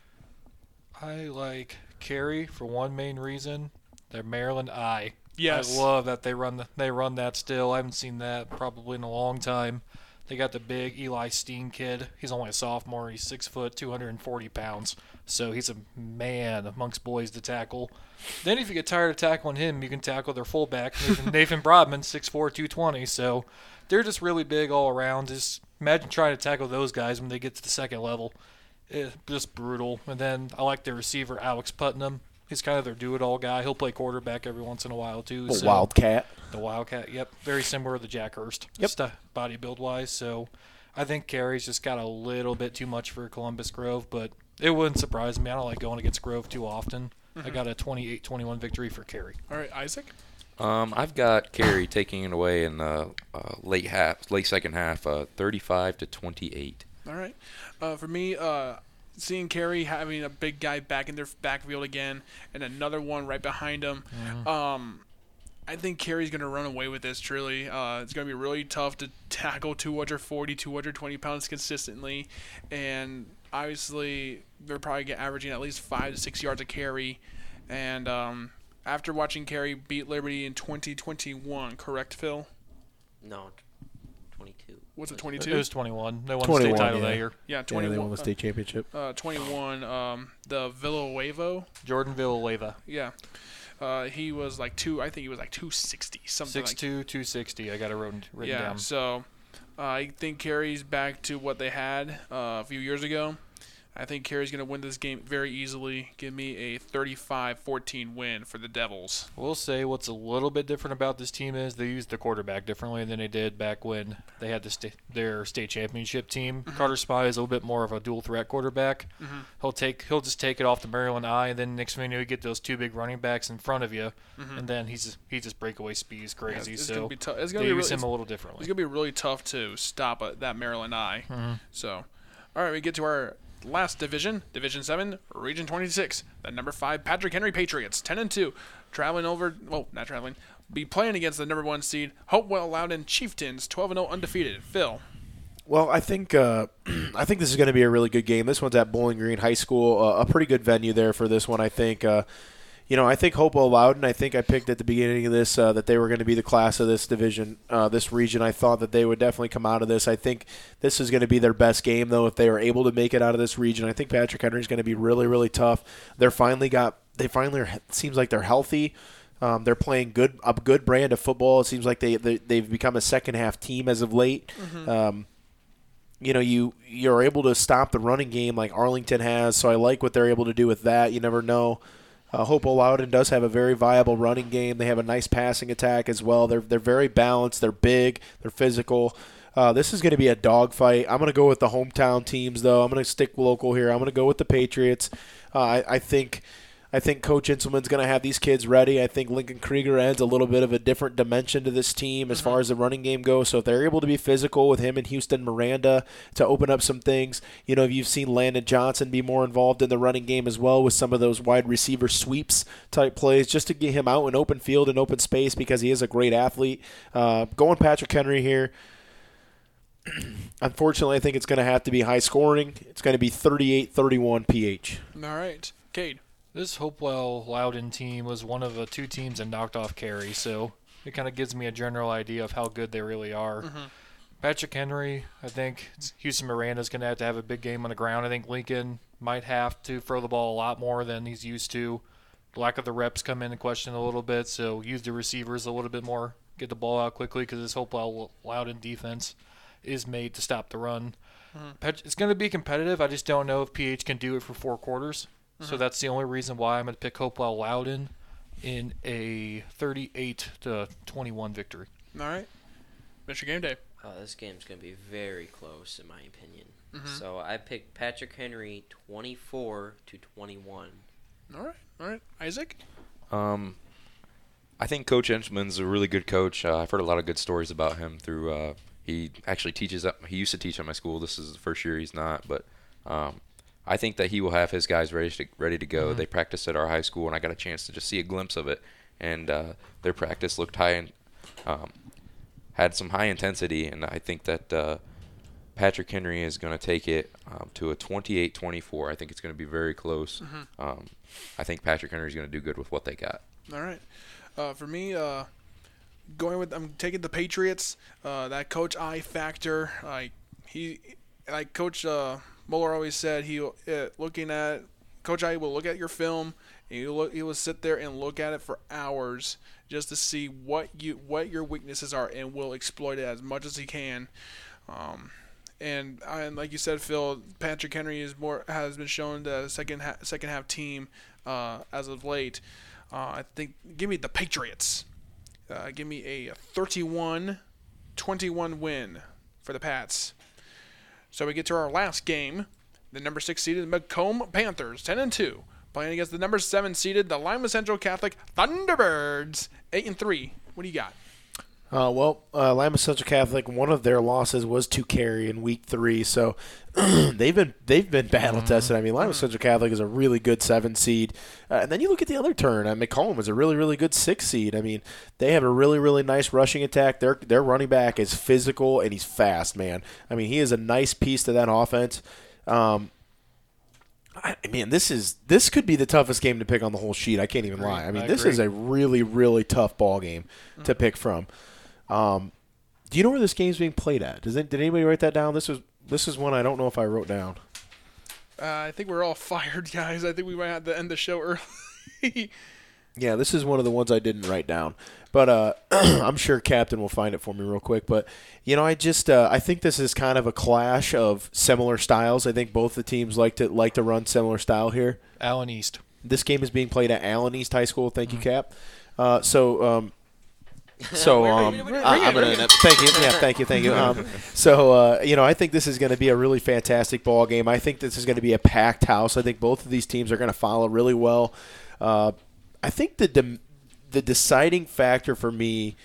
I like Carey for one main reason. They're Maryland I. Yes. I love that they run the, they run that still. I haven't seen that probably in a long time. They got the big Eli Steen kid. He's only a sophomore. He's six foot, 240 pounds. So he's a man amongst boys to tackle. Then if you get tired of tackling him, you can tackle their fullback, Nathan, Nathan Broadman, 6'4", 220. So they're just really big all around. Just imagine trying to tackle those guys when they get to the second level. Eh, just brutal. And then I like their receiver, Alex Putnam. He's kind of their do-it-all guy. He'll play quarterback every once in a while too. A so- Wildcat. the Wildcat, yep, very similar to Jack Hurst, Yep. stu- body build wise. So, I think Carey's just got a little bit too much for Columbus Grove, but it wouldn't surprise me. I don't like going against Grove too often. I got a 28-21 victory for Carey. All right, Isaac. Um, I've got Carey taking it away in the uh, late half, late second half, uh, 35 to 28. All right. Uh, for me, uh, seeing Carey having a big guy back in their backfield again, and another one right behind him. Um, I think Carey's going to run away with this. Truly, uh, it's going to be really tough to tackle 240, 220 pounds consistently, and obviously they're probably averaging at least five to six yards a carry. And um, after watching Carey beat Liberty in 2021, correct, Phil? No, t- 22. What's it, It 22? was 21. They won the 21, state title yeah. that year. yeah, Yeah, 21. they won the state championship. uh, 21, um, the Villanueva. Jordan Villanueva, Yeah. Uh, he was like two. I think he was like 260, something 6'2", like 260. I got it written, written Yeah. down. So uh, I think Carey's back to what they had uh, a few years ago. I think Carey's going to win this game very easily. Give me a 35-14 win for the Devils. We'll say what's a little bit different about this team is they use the quarterback differently than they did back when they had the sta- their state championship team. Mm-hmm. Carter Spy is a little bit more of a dual threat quarterback. Mm-hmm. He'll take he'll just take it off the Maryland I, and then next thing you know, you get those two big running backs in front of you, mm-hmm. and then he's he just breakaway speed is Yeah, crazy. it's so going to be tough. It's they going to be use really, him a little differently. it's going to be really tough to stop uh, that Maryland I. So, all right, we get to our last division, Division Seven, Region Twenty Six. The number five Patrick Henry Patriots, ten and two, traveling over. Well, not traveling. Be playing against the number one seed Hopewell Loudon Chieftains, twelve and zero undefeated. Phil. Well, I think uh, I think this is going to be a really good game. This one's at Bowling Green High School, uh, a pretty good venue there for this one. I think. Uh, you know, I think Hopewell Loudon. I think I picked at the beginning of this uh, that they were going to be the class of this division, uh, this region. I thought that they would definitely come out of this. I think this is going to be their best game, though, if they are able to make it out of this region. I think Patrick Henry is going to be really, really tough. They're finally got. They finally are, seems like they're healthy. Um, they're playing good a good brand of football. It seems like they, they they've become a second half team as of late. Um, you know, you you're able to stop the running game like Arlington has. So I like what they're able to do with that. You never know. Uh, Hopewell Loudon does have a very viable running game. They have a nice passing attack as well. They're they're very balanced. They're big. They're physical. Uh, this is going to be a dogfight. I'm going to go with the hometown teams, though. I'm going to stick local here. I'm going to go with the Patriots. Uh, I, I think I think Coach Inselman's going to have these kids ready. I think Lincoln Krieger adds a little bit of a different dimension to this team as far as the running game goes. So if they're able to be physical with him and Houston Miranda to open up some things, you know, if you've seen Landon Johnson be more involved in the running game as well with some of those wide receiver sweeps type plays just to get him out in open field and open space because he is a great athlete. Uh, going Patrick Henry here. Unfortunately, I think it's going to have to be high scoring. It's going to be 38 31 PH. All right. Cade. This Hopewell Loudon team was one of the two teams that knocked off Carey, so it kind of gives me a general idea of how good they really are. Mm-hmm. Patrick Henry, I think Houston Miranda's going to have to have a big game on the ground. I think Lincoln might have to throw the ball a lot more than he's used to. Lack of the reps come into question a little bit, so use the receivers a little bit more. Get the ball out quickly because this Hopewell Loudon defense is made to stop the run. Mm-hmm. Pet- It's going to be competitive. I just don't know if PH can do it for four quarters. So that's the only reason why I'm going to pick Hopewell Loudon in a 38 to 21 victory. All right. Mr. Game Day. Uh, this game's going to be very close, in my opinion. So I picked Patrick Henry 24 to 21. All right. All right. Isaac. Um, I think Coach Inselman's a really good coach. Uh, I've heard a lot of good stories about him through. Uh, he actually teaches at. He used to teach at my school. This is the first year he's not, but um, I think that he will have his guys ready to ready to go. They practiced at our high school, and I got a chance to just see a glimpse of it. And uh, their practice looked high and um, had some high intensity, and I think that uh, Patrick Henry is going to take it um, to a 28-24. I think it's going to be very close. Um, I think Patrick Henry is going to do good with what they got. All right. Uh, for me, uh, going with I'm taking the Patriots. Uh, that Coach I factor, like he, like Coach uh, Mueller always said, he uh, looking at Coach I will look at your film. And he look, he will sit there and look at it for hours just to see what you what your weaknesses are, and will exploit it as much as he can. Um, and and like you said, Phil, Patrick Henry is more has been shown the second ha- second half team uh, as of late. Uh, I think give me the Patriots. Uh, give me a 31-21 win for the Pats. So we get to our last game. The number six seeded McComb Panthers, 10 and 2, playing against the number seven seeded the Lima Central Catholic Thunderbirds, 8 and 3. What do you got? Uh, well, uh, Lima Central Catholic, one of their losses was to Carey in week three, so they've been they've been battle tested. I mean, Lima Central Catholic is a really good seven seed, uh, and then you look at the other turn. Uh, McComb is a really really good six seed. I mean, they have a really really nice rushing attack. Their their running back is physical and he's fast, man. I mean, he is a nice piece to that offense. Um, I I mean, this is this could be the toughest game to pick on the whole sheet. I can't even lie. I mean, I this is a really really tough ball game to pick from. Um, do you know where this game's being played at? Does it, did anybody write that down? This is this is one I don't know if I wrote down. Uh, I think we're all fired, guys. I think we might have to end the show early. Yeah, this is one of the ones I didn't write down, but uh, I'm sure Captain will find it for me real quick. But you know, I just uh, I think this is kind of a clash of similar styles. I think both the teams like to like to run similar style here. Allen East. This game is being played at Allen East High School. Thank you, Cap. Uh, so, um, so um, I'm gonna thank you. Yeah, thank you, thank you. Um, so, uh, you know, I think this is going to be a really fantastic ball game. I think this is going to be a packed house. I think both of these teams are going to follow really well. Uh, I think the dem- the deciding factor for me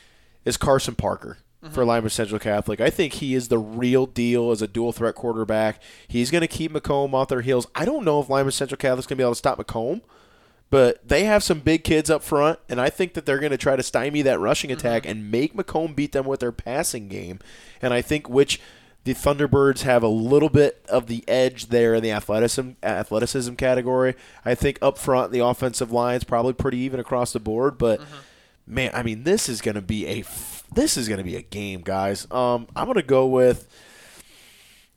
is Carson Parker for Lima Central Catholic. I think he is the real deal as a dual threat quarterback. He's going to keep McComb off their heels. I don't know if Lima Central Catholic's going to be able to stop McComb, but they have some big kids up front, and I think that they're going to try to stymie that rushing attack and make McComb beat them with their passing game. And I think which the Thunderbirds have a little bit of the edge there in the athleticism athleticism category. I think up front the offensive line's probably pretty even across the board, but man, I mean this is going to be a f- this is going to be a game, guys. Um, I'm going to go with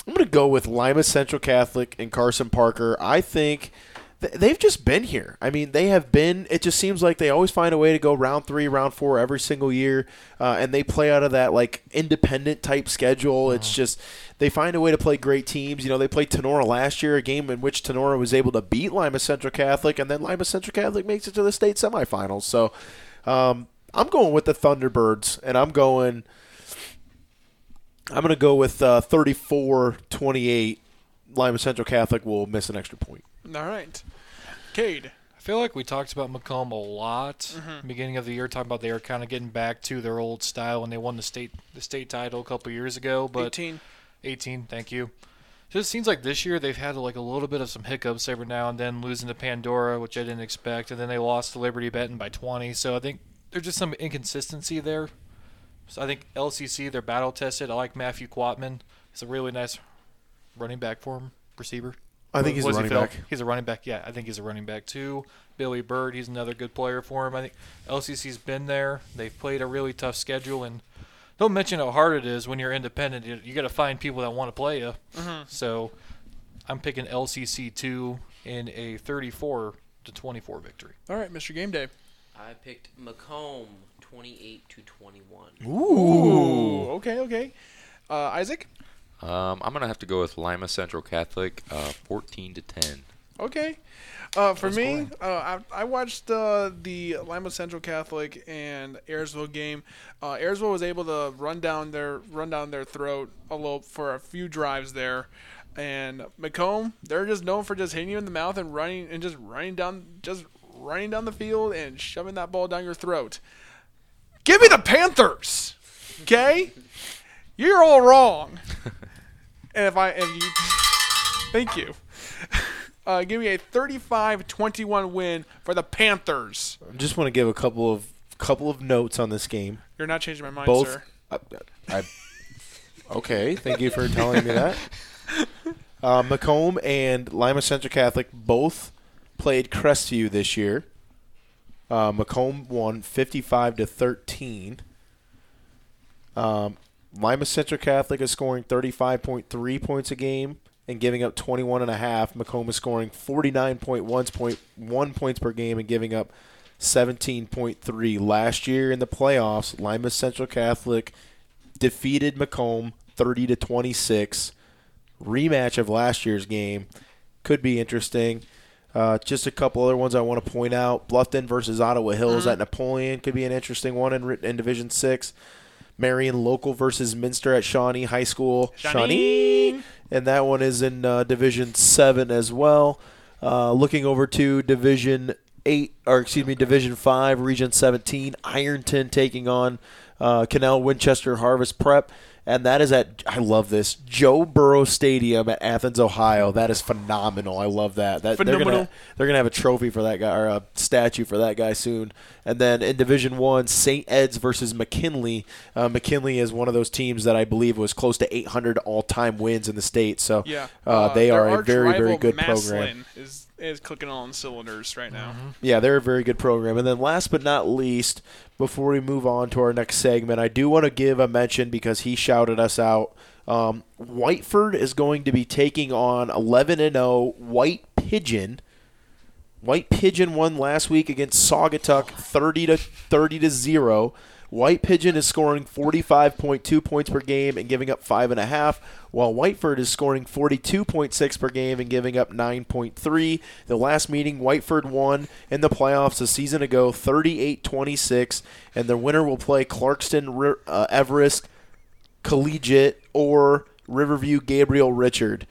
I'm going to go with Lima Central Catholic and Carson Parker. I think th- they've just been here. I mean, they have been. It just seems like they always find a way to go round three, round four every single year, uh, and they play out of that like independent type schedule. It's just they find a way to play great teams. You know, they played Tinora last year, a game in which Tinora was able to beat Lima Central Catholic, and then Lima Central Catholic makes it to the state semifinals. So, um, I'm going with the Thunderbirds, and I'm going. I'm going to go with uh, 34-28. Lima Central Catholic will miss an extra point. All right. Cade. I feel like we talked about McComb a lot Mm-hmm. beginning of the year, talking about they were kind of getting back to their old style when they won the state the state title a couple years ago. But 18. 18, thank you. Just seems like this year they've had like a little bit of some hiccups every now and then, losing to Pandora, which I didn't expect, and then they lost to Liberty Benton by 20. So I think there's just some inconsistency there. So I think LCC they're battle tested. I like Matthew Quatman. He's a really nice running back for him, receiver. I think he's a What does he running back. He's a running back. Yeah, I think he's a running back too. Billy Bird, he's another good player for him. I think LCC's been there. They've played a really tough schedule, and don't mention how hard it is when you're independent. You, you got to find people that want to play you. So I'm picking LCC two in a 34 to 24 victory. All right, Mr. Game Day. I picked McComb 28 to 21. Ooh. Okay, okay. Uh, Isaac? Um, I'm gonna have to go with Lima Central Catholic, uh, 14 to 10. Okay. Uh, for Low me, scoring. uh, I, I watched uh, the Lima Central Catholic and Ayersville game. Uh, Ayersville was able to run down their run down their throat a little for a few drives there, and McComb they're just known for just hitting you in the mouth and running and just running down just running down the field and shoving that ball down your throat. Give me the Panthers, okay? You're all wrong. and if I if you thank you. Uh, give me a 35-21 win for the Panthers. I just want to give a couple of couple of notes on this game. You're not changing my mind, Both. sir. I, I, okay, thank you for telling me that. Uh, McComb and Lima Central Catholic both played Crestview this year. Uh, McComb won 55 to 13. Um, Lima Central Catholic is scoring 35.3 points a game and giving up 21 and a half. McComb is scoring 49.1 point, one points per game and giving up 17.3. Last year in the playoffs, Lima Central Catholic defeated McComb 30 to 26. Rematch of last year's game could be interesting. Uh, just a couple other ones I want to point out: Bluffton versus Ottawa Hills at Napoleon could be an interesting one in, in Division Six. Marion Local versus Minster at Shawnee High School. Shawnee. and that one is in uh, Division Seven as well. Uh, looking over to Division Eight, or excuse me, Division Five, Region Seventeen. Ironton taking on uh, Canal Winchester Harvest Prep, and that is at I love this Joe Burrow Stadium at Athens, Ohio. That is phenomenal. I love that. That they're Phenomenal. gonna they're gonna have a trophy for that guy or a statue for that guy soon. And then in Division One, St. Ed's versus McKinley. Uh, McKinley is one of those teams that I believe was close to 800 all-time wins in the state. So Yeah. uh, they are a very very good Massillon program. Is is clicking on cylinders right now. Yeah, they're a very good program. And then last but not least, before we move on to our next segment, I do want to give a mention because he shouted us out. Um, Whiteford is going to be taking on 11 and 0 White Pigeon. White Pigeon won last week against Saugatuck 30 to 30 to 0. White Pigeon is scoring 45.2 points per game and giving up 5.5, while Whiteford is scoring 42.6 per game and giving up 9.3. The last meeting, Whiteford won in the playoffs a season ago 38 26, and the winner will play Clarkston uh, Everest Collegiate or Riverview Gabriel Richard.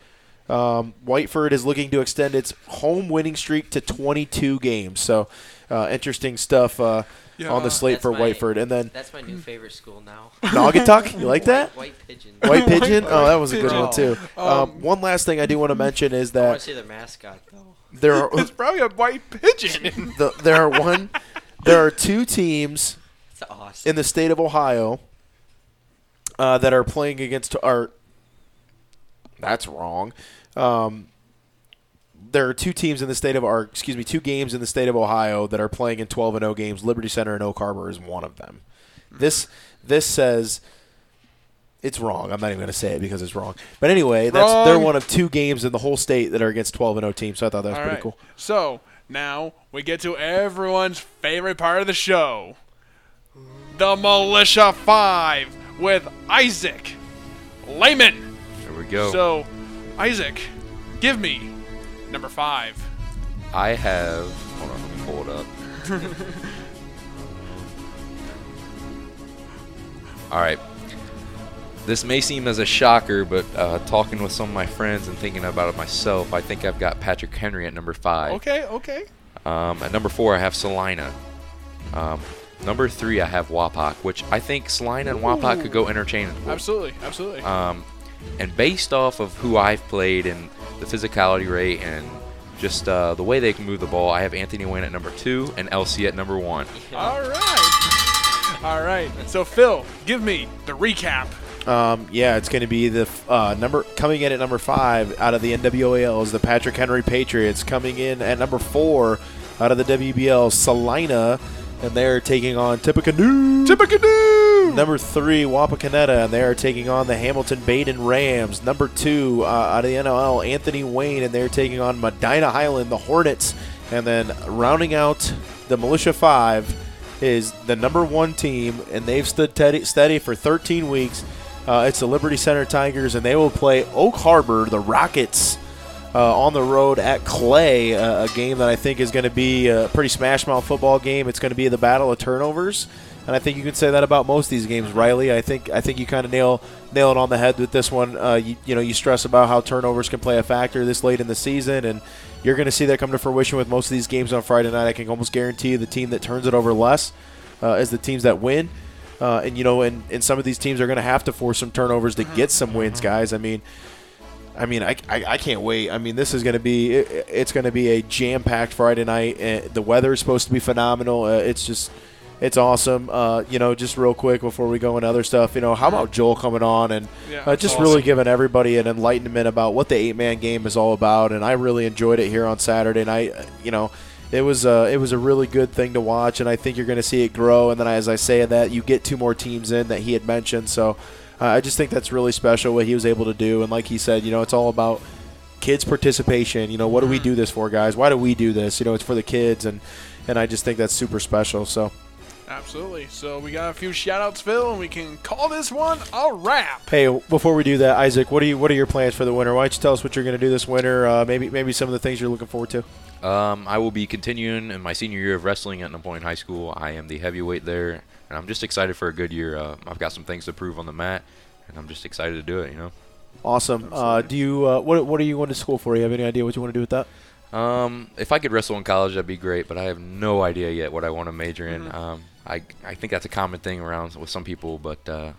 Um, Whiteford is looking to extend its home winning streak to 22 games. So, uh, interesting stuff uh, Yeah. on the slate That's for my- Whiteford. And then That's my new favorite school now. Naugatuck, you like that? White, white pigeon. White Pigeon? Oh, that was a good one, too. Um, one last thing I do want to mention is that I want that to see their mascot though. there are, It's probably a white pigeon. the, there are one, there are two teams It's awesome. in the state of Ohio uh, that are playing against our. That's wrong. Um, there are two teams in the state of our excuse me, two games in the state of Ohio that are playing in 12 and 0 games. Liberty Center and Oak Harbor is one of them. This this says it's wrong. I'm not even going to say it because it's wrong. But anyway, that's they're one of two games in the whole state that are against 12 and 0 teams. So I thought that was All pretty right. cool. So now we get to everyone's favorite part of the show the Militia 5 with Isaac Lehman. There we go. So, Isaac, give me number 5. I have. Hold on, let me pull it up. All right. This may seem as a shocker, but uh, talking with some of my friends and thinking about it myself, I think I've got Patrick Henry at number five. Okay, okay. Um, at number four, I have Celina. Um, number three, I have Wapak, which I think Celina and Wapak could go interchangeable. Absolutely, absolutely. Um, and based off of who I've played and the physicality rate and just uh, the way they can move the ball, I have Anthony Wayne at number two and LC at number one. All right. All right. So, Phil, give me the recap. Um, yeah, it's going to be the uh, number coming in at number five out of the NWAL is the Patrick Henry Patriots. Coming in at number four out of the WBL, Celina, and they're taking on Tippecanoe. Tippecanoe! Number three, Wapakoneta, and they are taking on the Hamilton Badin Rams. Number two, uh, out of the NLL, Anthony Wayne, and they're taking on Medina Highland, the Hornets. And then rounding out the Militia Five is the number one team, and they've stood teddy, steady for 13 weeks. Uh, it's the Liberty Center Tigers, and they will play Oak Harbor, the Rockets, uh, on the road at Clay, uh, a game that I think is going to be a pretty smash mouth football game. It's going to be the battle of turnovers, and I think you can say that about most of these games, Riley. I think I think you kind of nail nail it on the head with this one. Uh, you, you know, you stress about how turnovers can play a factor this late in the season, and you're going to see that come to fruition with most of these games on Friday night. I can almost guarantee you the team that turns it over less uh, is the teams that win. Uh, and you know, and, and some of these teams are going to have to force some turnovers to get some wins, guys. I mean, I mean, I, I, I can't wait. I mean, this is going to be it, it's going to be a jam packed Friday night. The weather is supposed to be phenomenal. Uh, it's just it's awesome. Uh, you know, just real quick before we go into other stuff, you know, how about Joel coming on and Yeah, uh, just awesome. really giving everybody an enlightenment about what the eight man game is all about. And I really enjoyed it here on Saturday night. Uh, You know, it was uh, it was a really good thing to watch, and I think you're going to see it grow. And then as I say that, you get two more teams in that he had mentioned. So uh, I just think that's really special what he was able to do. And like he said, you know, it's all about kids participation. You know, what do we do this for, guys? Why do we do this? You know, it's for the kids, and and I just think that's super special. So. Absolutely. So, we got a few shout outs, Phil, and we can call this one a wrap. Hey, before we do that, Isaac, what are you what are your plans for the winter? Why don't you tell us what you're going to do this winter? Uh, maybe maybe some of the things you're looking forward to. Um, I will be continuing in my senior year of wrestling at Napoleon High School. I am the heavyweight there, and I'm just excited for a good year. Uh, I've got some things to prove on the mat, and I'm just excited to do it. You know. Awesome. Uh, do you uh, what what are you going to school for? You have any idea what you want to do with that? Um, if I could wrestle in college, that'd be great, but I have no idea yet what I want to major in. Um, I I think that's a common thing around with some people, but uh,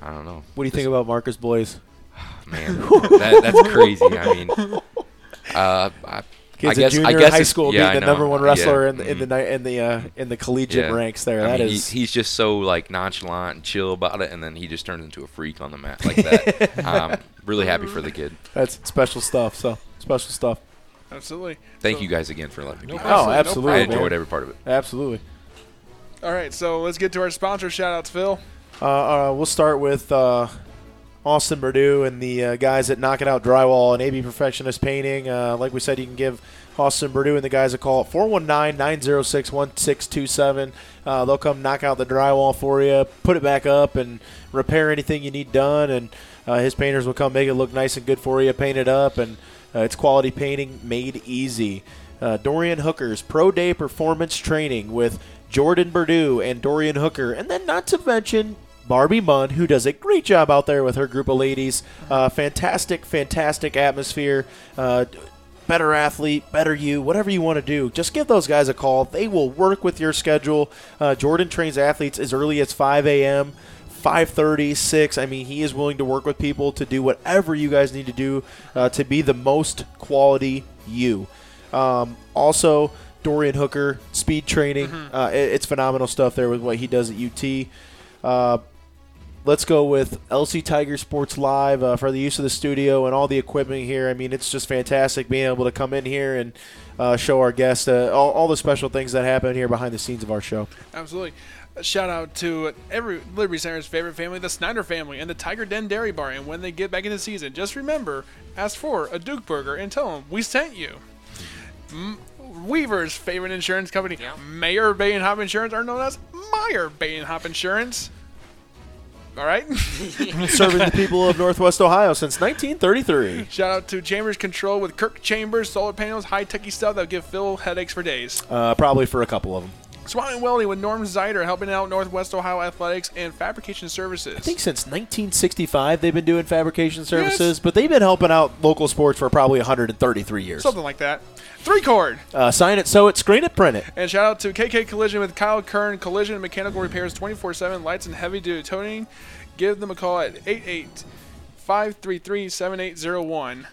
I don't know. What do you think about Marcus Blaze? Man, that, that's crazy. I mean, uh, I, Kid's I guess a junior I guess high it's- school, yeah, I being the know. number one Yeah, wrestler in the in the mhm. in the uh, in the collegiate Yeah. ranks. There, I that mean, is. he, he's just so like nonchalant and chill about it, and then he just turns into a freak on the mat like that. um, really happy for the kid. that's special stuff. So special stuff. Absolutely. Thank So- you guys again for letting me. No be problem. here. Oh, no absolutely. I enjoyed man. every part of it. Absolutely. All right, so let's get to our sponsor shout outs, Phil. Uh, uh, we'll start with uh, Austin Purdue and the uh, guys at Knock It Out Drywall and AB Perfectionist Painting. Uh, like we said, you can give Austin Purdue and the guys a call at 419-906-1627. Uh, they'll come knock out the drywall for you, put it back up, and repair anything you need done. And uh, his painters will come make it look nice and good for you, paint it up, and uh, it's quality painting made easy. Dorian Hooker's Pro Day Performance Training with Jordan Purdue and Dorian Hooker. And then, not to mention, Barbie Munn, who does a great job out there with her group of ladies. Uh, fantastic, fantastic atmosphere. Uh, better athlete, better you, whatever you want to do. Just give those guys a call. They will work with your schedule. Uh, Jordan trains athletes as early as 5 a.m. 5:30, 6. I mean, he is willing to work with people to do whatever you guys need to do uh, to be the most quality you. Um, also, Dorian Hooker speed training. Uh, it- it's phenomenal stuff there with what he does at UT. Let's go with LC Tiger Sports Live uh, for the use of the studio and all the equipment here. I mean, it's just fantastic being able to come in here and uh, show our guests uh, all, all the special things that happen here behind the scenes of our show. Absolutely. A shout out to every Liberty Center's favorite family, the Snyder family, and the Tiger Den Dairy Bar. And when they get back in the season, just remember, ask for a Duke Burger and tell them we sent you. M- Weaver's favorite insurance company, Yeah. Mayor Bay and Hop Insurance, are known as Meyer Bay and Hop Insurance. All right. Serving the people of Northwest Ohio since 1933. Shout out to Chambers Control with Kirk Chambers solar panels, high techy stuff that give Phil headaches for days. Uh, probably for a couple of them. Swami Welding with Norm Zider helping out Northwest Ohio Athletics and Fabrication Services. I think since 1965 they've been doing fabrication services, but they've been helping out local sports for probably 133 years. Something like that. Three chord. Uh, sign it, sew it, screen it, print it. And shout out to KK Collision with Kyle Kern, Collision and Mechanical Repairs 24 7, lights and heavy duty toning. Give them a call at 88 533 7801.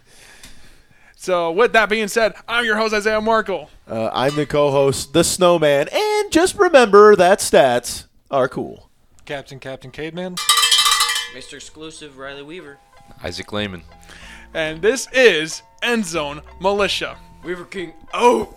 So, with that being said, I'm your host, Isaiah Markle. Uh, I'm the co-host, the Snowman, and just remember that stats are cool. Captain, Captain Caveman. Mr. Exclusive Riley Weaver. Isaac Lehman. And this is End Zone Militia. Weaver King Oh.